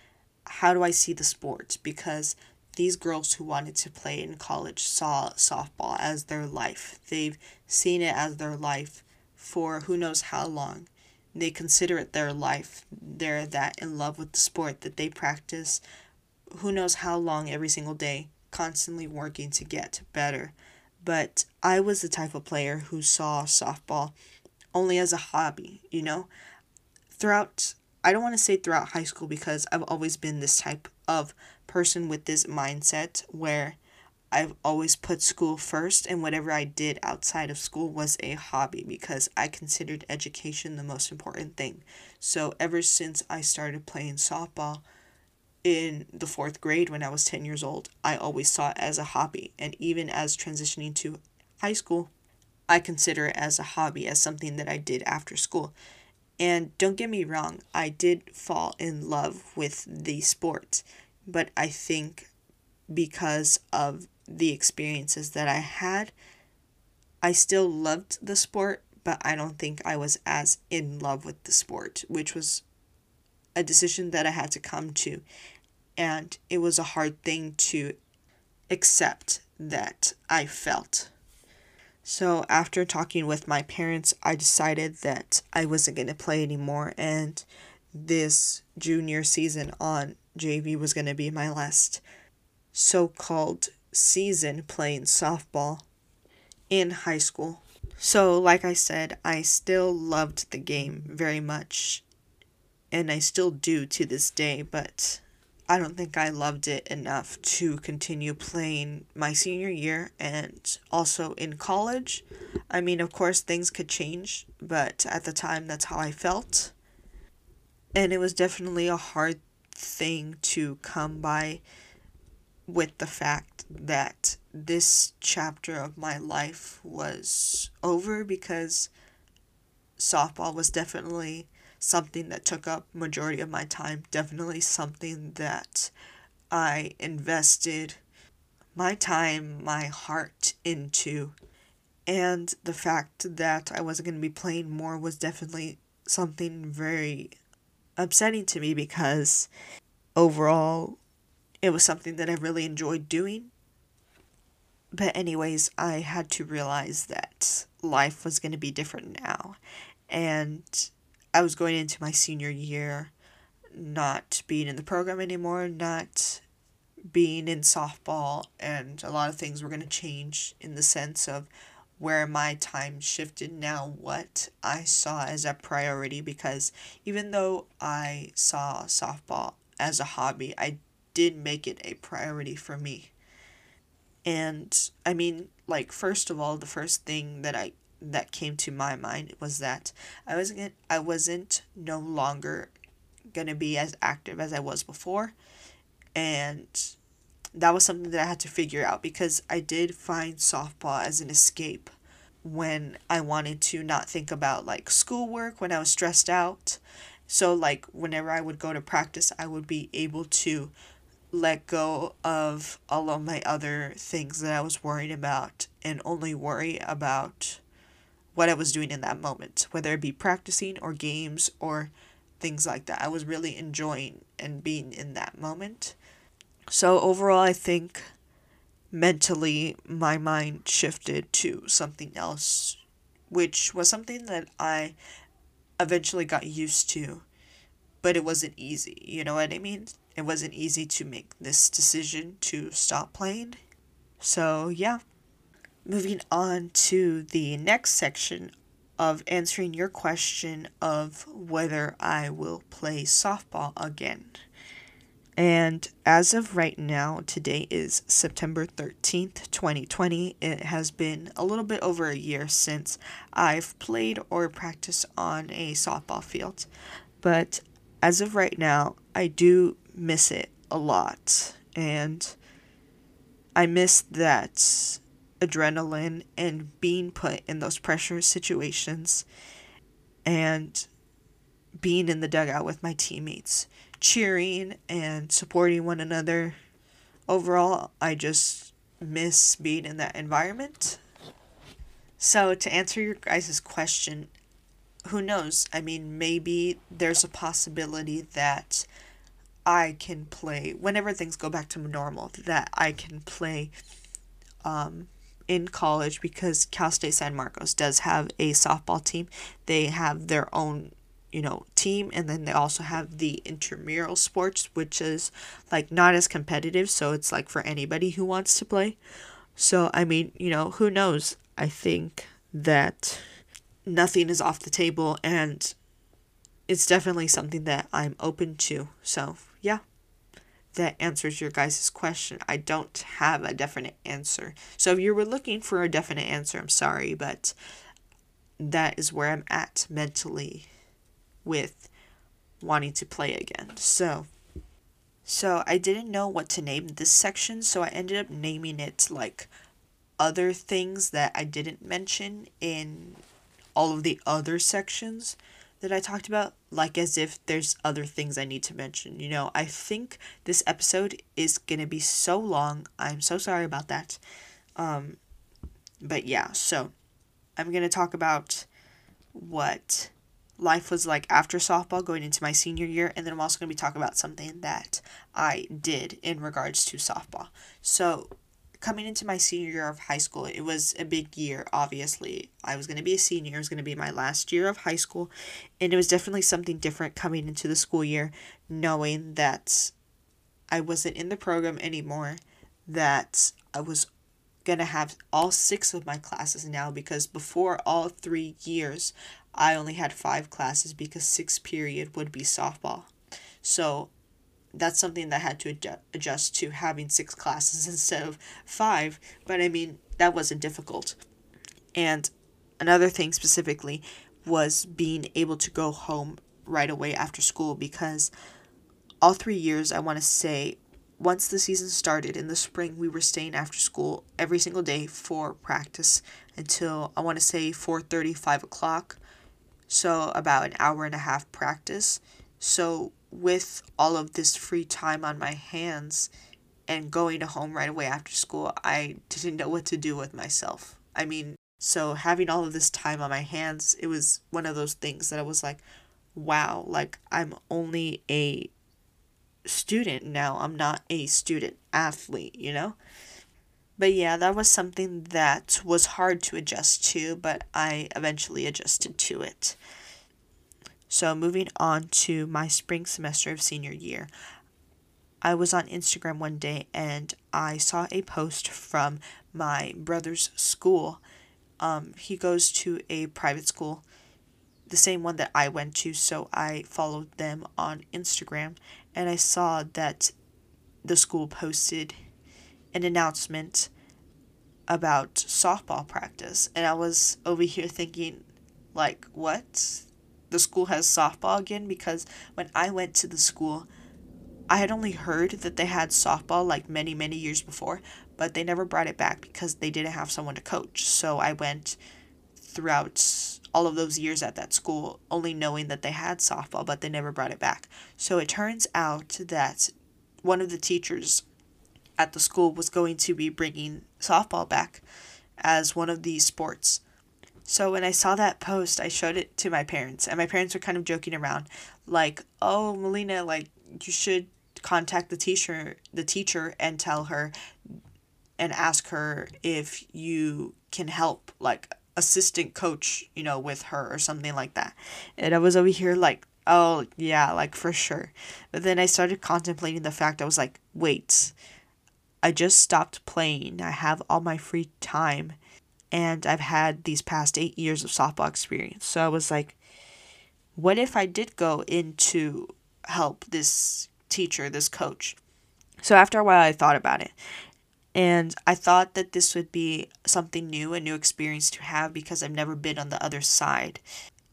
how do I see the sport? Because these girls who wanted to play in college saw softball as their life. They've seen it as their life for who knows how long they consider it their life. They're that in love with the sport that they practice who knows how long every single day, constantly working to get better. But I was the type of player who saw softball only as a hobby, you know? throughout I don't want to say throughout high school because I've always been this type of person with this mindset where I've always put school first, and whatever I did outside of school was a hobby because I considered education the most important thing. So, ever since I started playing softball in the fourth grade when I was 10 years old, I always saw it as a hobby. And even as transitioning to high school, I consider it as a hobby, as something that I did after school. And don't get me wrong, I did fall in love with the sport, but I think because of the experiences that I had, I still loved the sport, but I don't think I was as in love with the sport, which was a decision that I had to come to. And it was a hard thing to accept that I felt. So, after talking with my parents, I decided that I wasn't going to play anymore, and this junior season on JV was going to be my last so called season playing softball in high school. So, like I said, I still loved the game very much, and I still do to this day, but I don't think I loved it enough to continue playing my senior year and also in college. I mean, of course, things could change, but at the time, that's how I felt. And it was definitely a hard thing to come by with the fact that this chapter of my life was over because softball was definitely something that took up majority of my time definitely something that i invested my time my heart into and the fact that i wasn't going to be playing more was definitely something very upsetting to me because overall it was something that I really enjoyed doing. But, anyways, I had to realize that life was going to be different now. And I was going into my senior year not being in the program anymore, not being in softball, and a lot of things were going to change in the sense of where my time shifted now, what I saw as a priority. Because even though I saw softball as a hobby, I did make it a priority for me. And I mean, like first of all, the first thing that I that came to my mind was that I wasn't I wasn't no longer gonna be as active as I was before, and that was something that I had to figure out because I did find softball as an escape when I wanted to not think about like schoolwork when I was stressed out. So like whenever I would go to practice, I would be able to let go of all of my other things that I was worried about and only worry about what I was doing in that moment, whether it be practicing or games or things like that. I was really enjoying and being in that moment. So, overall, I think mentally my mind shifted to something else, which was something that I eventually got used to, but it wasn't easy. You know what I mean? it wasn't easy to make this decision to stop playing. So, yeah. Moving on to the next section of answering your question of whether I will play softball again. And as of right now, today is September 13th, 2020. It has been a little bit over a year since I've played or practiced on a softball field. But as of right now, I do miss it a lot. And I miss that adrenaline and being put in those pressure situations and being in the dugout with my teammates, cheering and supporting one another. Overall, I just miss being in that environment. So, to answer your guys' question, who knows? I mean, maybe there's a possibility that I can play whenever things go back to normal that I can play um, in college because Cal State San Marcos does have a softball team. They have their own, you know, team and then they also have the intramural sports which is like not as competitive, so it's like for anybody who wants to play. So, I mean, you know, who knows? I think that nothing is off the table and it's definitely something that I'm open to. So. That answers your guys' question. I don't have a definite answer. So, if you were looking for a definite answer, I'm sorry, but that is where I'm at mentally with wanting to play again. So, so I didn't know what to name this section, so I ended up naming it like other things that I didn't mention in all of the other sections that I talked about, like as if there's other things I need to mention. You know, I think this episode is gonna be so long. I'm so sorry about that. Um, but yeah, so I'm gonna talk about what life was like after softball going into my senior year, and then I'm also gonna be talking about something that I did in regards to softball. So coming into my senior year of high school, it was a big year, obviously. I was going to be a senior, it was going to be my last year of high school, and it was definitely something different coming into the school year, knowing that I wasn't in the program anymore, that I was going to have all six of my classes now because before all three years, I only had five classes because six period would be softball. So that's something that had to adjust to having six classes instead of five. But I mean, that wasn't difficult. And another thing specifically was being able to go home right away after school because all three years, I want to say, once the season started in the spring, we were staying after school every single day for practice until I want to say 4:30, 5 o'clock. So about an hour and a half practice. So with all of this free time on my hands and going to home right away after school, I didn't know what to do with myself. I mean, so having all of this time on my hands, it was one of those things that I was like, wow, like I'm only a student now. I'm not a student athlete, you know? But yeah, that was something that was hard to adjust to, but I eventually adjusted to it. So, moving on to my spring semester of senior year, I was on Instagram one day and I saw a post from my brother's school. Um, he goes to a private school, the same one that I went to, so I followed them on Instagram and I saw that the school posted an announcement about softball practice. And I was over here thinking, like, what? The school has softball again because when I went to the school, I had only heard that they had softball like many, many years before, but they never brought it back because they didn't have someone to coach. So I went throughout all of those years at that school only knowing that they had softball, but they never brought it back. So it turns out that one of the teachers at the school was going to be bringing softball back as one of the sports. So when I saw that post, I showed it to my parents, and my parents were kind of joking around, like, "Oh, Melina, like you should contact the teacher, the teacher, and tell her, and ask her if you can help, like assistant coach, you know, with her or something like that." And I was over here like, "Oh yeah, like for sure," but then I started contemplating the fact I was like, "Wait." I just stopped playing. I have all my free time and I've had these past eight years of softball experience. So I was like, what if I did go into help this teacher, this coach? So after a while, I thought about it. And I thought that this would be something new, a new experience to have because I've never been on the other side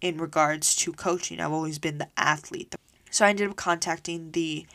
in regards to coaching. I've always been the athlete. So I ended up contacting the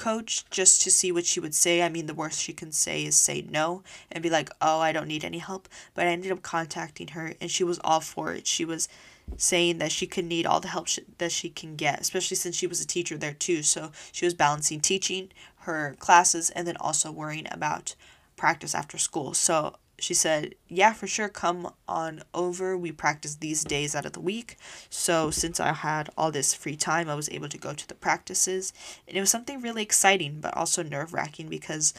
coach just to see what she would say. I mean, the worst she can say is say no and be like, oh, I don't need any help. But I ended up contacting her and she was all for it. She was saying that she could need all the help that she can get, especially since she was a teacher there too. So she was balancing teaching, her classes, and then also worrying about practice after school. So she said, Yeah, for sure, come on over. We practice these days out of the week. So, since I had all this free time, I was able to go to the practices. And it was something really exciting, but also nerve wracking because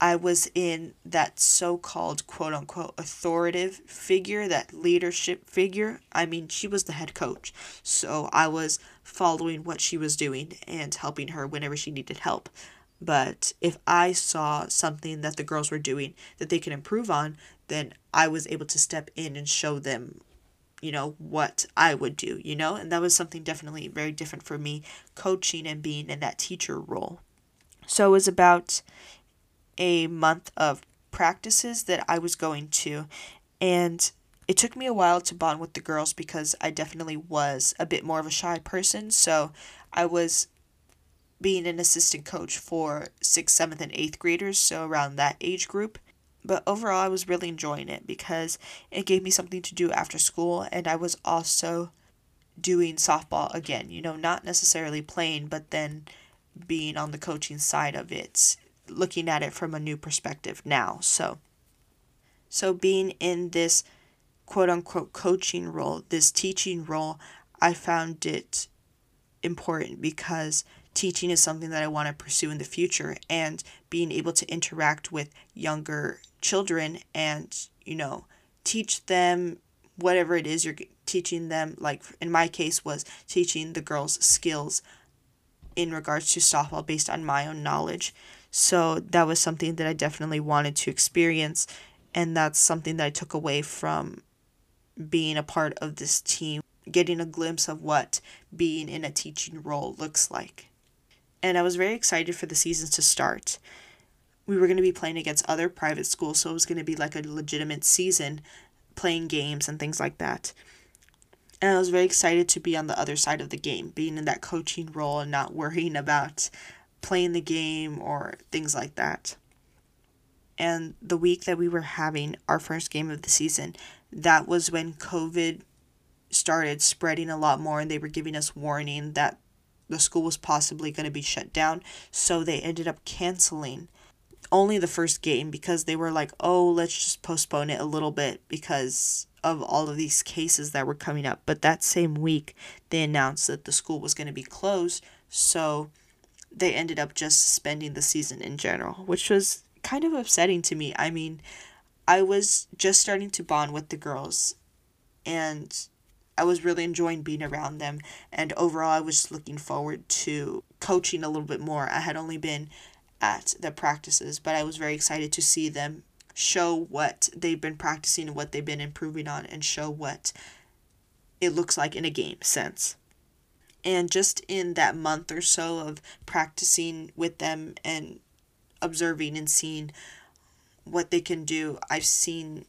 I was in that so called quote unquote authoritative figure, that leadership figure. I mean, she was the head coach. So, I was following what she was doing and helping her whenever she needed help. But if I saw something that the girls were doing that they could improve on, then I was able to step in and show them you know, what I would do, you know? And that was something definitely very different for me, coaching and being in that teacher role. So it was about a month of practices that I was going to. And it took me a while to bond with the girls because I definitely was a bit more of a shy person. So I was being an assistant coach for sixth, seventh, and eighth graders, so around that age group. But overall, I was really enjoying it because it gave me something to do after school, and I was also doing softball again. You know, not necessarily playing, but then being on the coaching side of it, looking at it from a new perspective now. So, so being in this quote unquote coaching role, this teaching role, I found it important because teaching is something that I want to pursue in the future and being able to interact with younger children and, you know, teach them whatever it is you're teaching them like in my case was teaching the girls skills in regards to softball based on my own knowledge. So that was something that I definitely wanted to experience and that's something that I took away from being a part of this team, getting a glimpse of what being in a teaching role looks like and I was very excited for the seasons to start. We were going to be playing against other private schools, so it was going to be like a legitimate season, playing games and things like that. And I was very excited to be on the other side of the game, being in that coaching role and not worrying about playing the game or things like that. And the week that we were having our first game of the season, that was when COVID started spreading a lot more, and they were giving us warning that the school was possibly going to be shut down, so they ended up canceling only the first game because they were like, oh, let's just postpone it a little bit because of all of these cases that were coming up. But that same week, they announced that the school was going to be closed, so they ended up just suspending the season in general, which was kind of upsetting to me. I mean, I was just starting to bond with the girls, and I was really enjoying being around them. And overall, I was just looking forward to coaching a little bit more. I had only been at the practices, but I was very excited to see them show what they've been practicing and what they've been improving on and show what it looks like in a game sense. And just in that month or so of practicing with them and observing and seeing what they can do, I've seen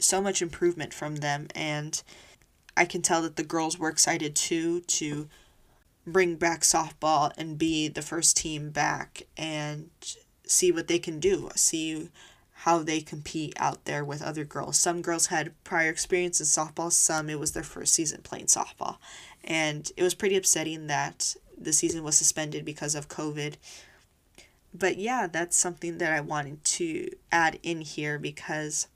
so much improvement from them and I can tell that the girls were excited too to bring back softball and be the first team back and see what they can do, see how they compete out there with other girls. Some girls had prior experience in softball, some it was their first season playing softball. And it was pretty upsetting that the season was suspended because of COVID. But yeah, that's something that I wanted to add in here because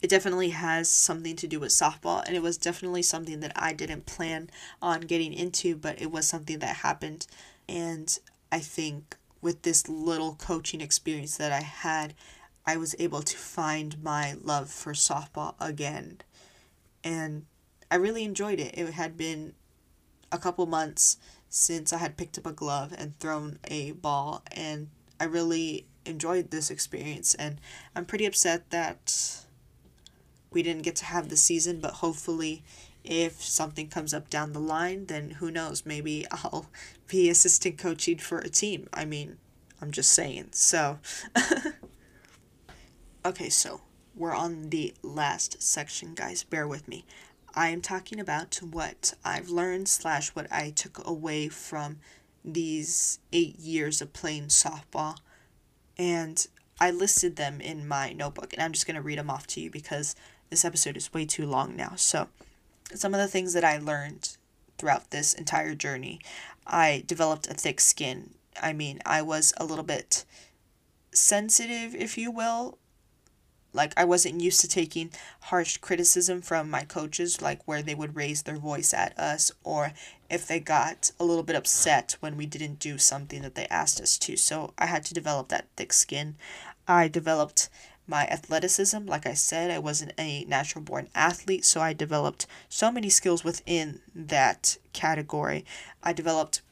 it definitely has something to do with softball and it was definitely something that I didn't plan on getting into but it was something that happened. And I think with this little coaching experience that I had I was able to find my love for softball again. And I really enjoyed it. It had been a couple months since I had picked up a glove and thrown a ball and I really enjoyed this experience. And I'm pretty upset that we didn't get to have the season, but hopefully, if something comes up down the line, then who knows? Maybe I'll be assistant coaching for a team. I mean, I'm just saying. So, okay, so we're on the last section, guys. Bear with me. I am talking about what I've learned slash what I took away from these eight years of playing softball. And I listed them in my notebook, and I'm just to read them off to you because this episode is way too long now. So, some of the things that I learned throughout this entire journey I developed a thick skin. I mean, I was a little bit sensitive, if you will. Like, I wasn't used to taking harsh criticism from my coaches, like where they would raise their voice at us, or if they got a little bit upset when we didn't do something that they asked us to. So, I had to develop that thick skin. I developed my athleticism. Like I said, I wasn't a natural born athlete, so I developed so many skills within that category. I developed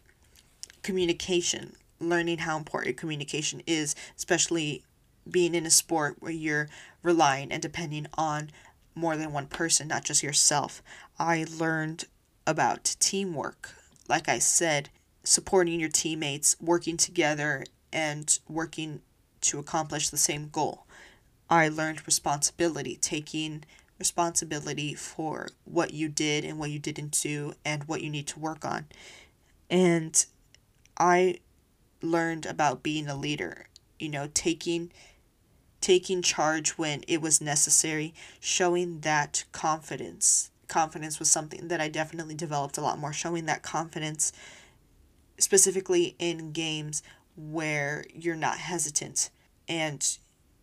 communication, learning how important communication is, especially being in a sport where you're relying and depending on more than one person, not just yourself. I learned about teamwork. Like I said, supporting your teammates, working together, and working to accomplish the same goal. I learned responsibility, taking responsibility for what you did and what you didn't do and what you need to work on. And I learned about being a leader, you know, taking taking charge when it was necessary, showing that confidence. Confidence was something that I definitely developed a lot more, showing that confidence specifically in games where you're not hesitant and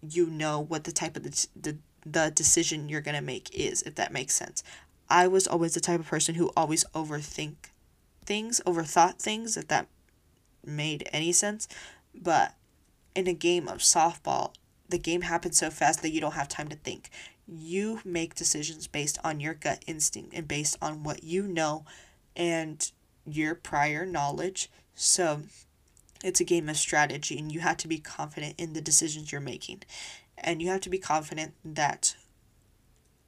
you know what the type of the, the, the decision you're going to make is, if that makes sense. I was always the type of person who always overthink things, overthought things, if that made any sense. But in a game of softball, the game happens so fast that you don't have time to think. You make decisions based on your gut instinct and based on what you know and your prior knowledge. So it's a game of strategy, and you have to be confident in the decisions you're making. And you have to be confident that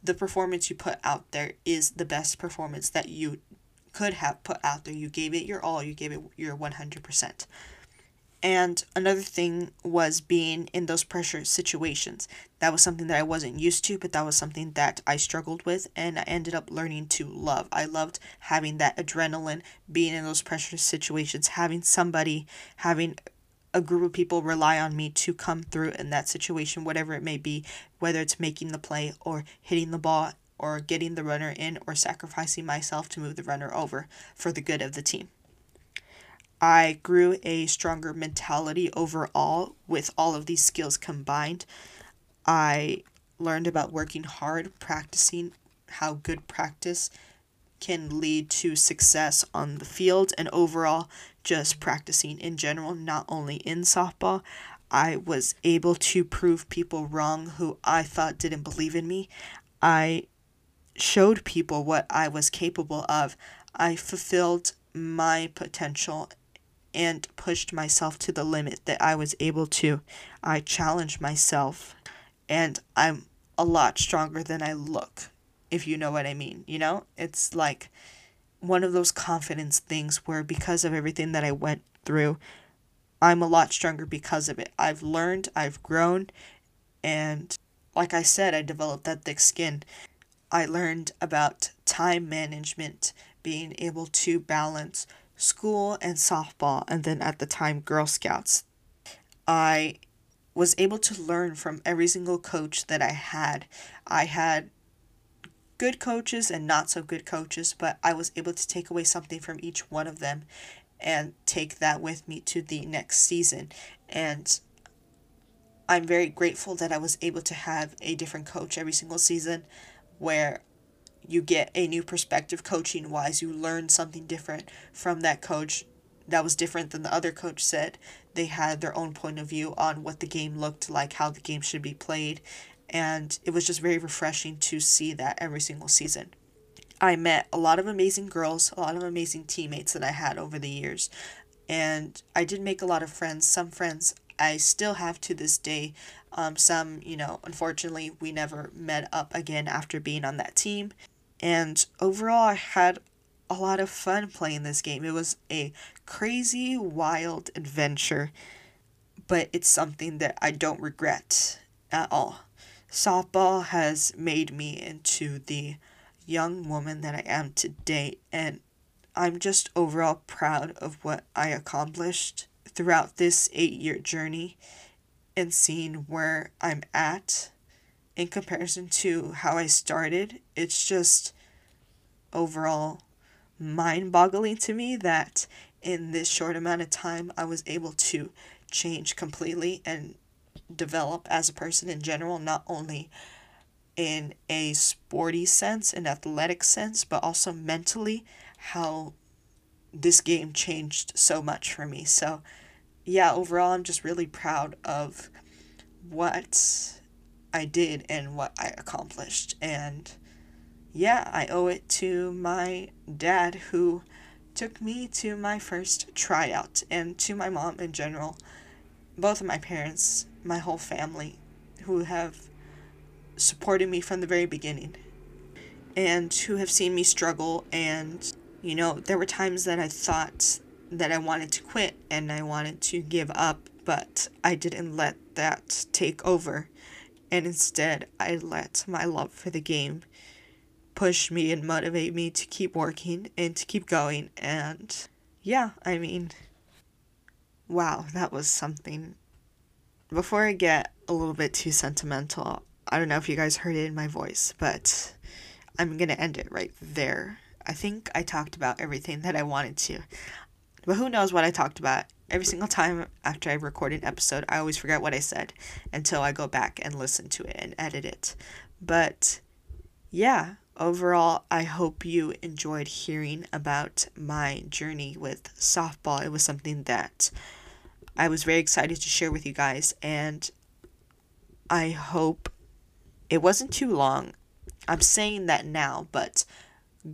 the performance you put out there is the best performance that you could have put out there. You gave it your all, you gave it your 100%. And another thing was being in those pressure situations. That was something that I wasn't used to, but that was something that I struggled with and I ended up learning to love. I loved having that adrenaline, being in those pressure situations, having somebody, having a group of people rely on me to come through in that situation, whatever it may be, whether it's making the play or hitting the ball or getting the runner in or sacrificing myself to move the runner over for the good of the team. I grew a stronger mentality overall with all of these skills combined. I learned about working hard, practicing, how good practice can lead to success on the field, and overall, just practicing in general, not only in softball. I was able to prove people wrong who I thought didn't believe in me. I showed people what I was capable of. I fulfilled my potential and pushed myself to the limit that I was able to. I challenged myself, and I'm a lot stronger than I look, if you know what I mean. You know, it's like one of those confidence things where because of everything that I went through, I'm a lot stronger because of it. I've learned, I've grown, and like I said, I developed that thick skin. I learned about time management, being able to balance school and softball, and then at the time, Girl Scouts. I was able to learn from every single coach that I had. I had good coaches and not so good coaches, but I was able to take away something from each one of them and take that with me to the next season. And I'm very grateful that I was able to have a different coach every single season where you get a new perspective coaching wise. You learn something different from that coach that was different than the other coach said. They had their own point of view on what the game looked like, how the game should be played, and it was just very refreshing to see that every single season. I met a lot of amazing girls, a lot of amazing teammates that I had over the years, and I did make a lot of friends. Some friends I still have to this day. Um, some, you know, unfortunately, we never met up again after being on that team. And overall, I had a lot of fun playing this game. It was a crazy, wild adventure, but it's something that I don't regret at all. Softball has made me into the young woman that I am today, and I'm just overall proud of what I accomplished throughout this eight year journey and seeing where I'm at in comparison to how I started. It's just overall mind boggling to me that in this short amount of time I was able to change completely and develop as a person in general, not only in a sporty sense, an athletic sense, but also mentally, how this game changed so much for me. So, yeah, overall, I'm just really proud of what I did and what I accomplished. And yeah, I owe it to my dad who took me to my first tryout and to my mom in general. Both of my parents, my whole family, who have supported me from the very beginning and who have seen me struggle. And, you know, there were times that I thought that I wanted to quit and I wanted to give up, but I didn't let that take over. And instead, I let my love for the game push me and motivate me to keep working and to keep going. And yeah, I mean, wow, that was something. Before I get a little bit too sentimental, I don't know if you guys heard it in my voice, but I'm gonna end it right there. I think I talked about everything that I wanted to. But who knows what I talked about? Every single time after I record an episode, I always forget what I said until I go back and listen to it and edit it. But yeah, overall, I hope you enjoyed hearing about my journey with softball. It was something that I was very excited to share with you guys, and I hope it wasn't too long. I'm saying that now, but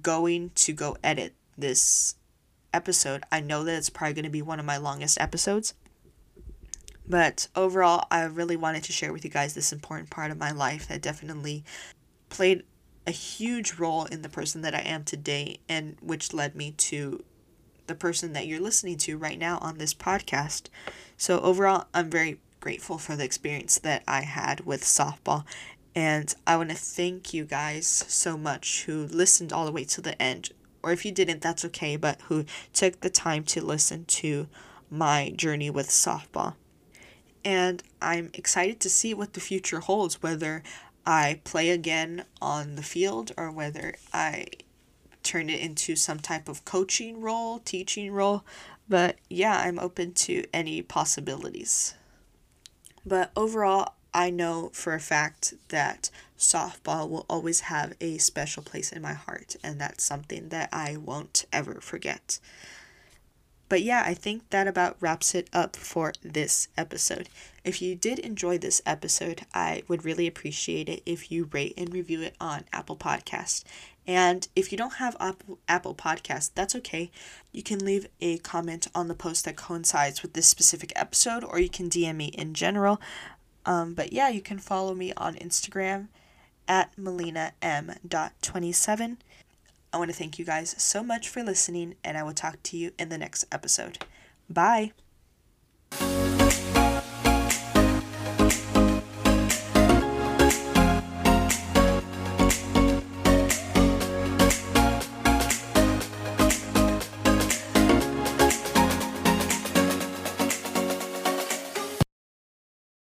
going to go edit this episode, I know that it's probably going to be one of my longest episodes. But overall, I really wanted to share with you guys this important part of my life that definitely played a huge role in the person that I am today, and which led me to the person that you're listening to right now on this podcast. So, overall, I'm very grateful for the experience that I had with softball and I want to thank you guys so much who listened all the way to the end. Or if you didn't, that's okay, but who took the time to listen to my journey with softball. And I'm excited to see what the future holds, whether I play again on the field or whether I turn it into some type of coaching role, teaching role. But yeah, I'm open to any possibilities. But overall, I know for a fact that softball will always have a special place in my heart, and that's something that I won't ever forget. But yeah, I think that about wraps it up for this episode. If you did enjoy this episode, I would really appreciate it if you rate and review it on Apple Podcast. And if you don't have Apple, Podcast, that's okay. You can leave a comment on the post that coincides with this specific episode, or you can DM me in general. Um, but yeah, you can follow me on Instagram at melinam.27. I want to thank you guys so much for listening, and I will talk to you in the next episode. Bye.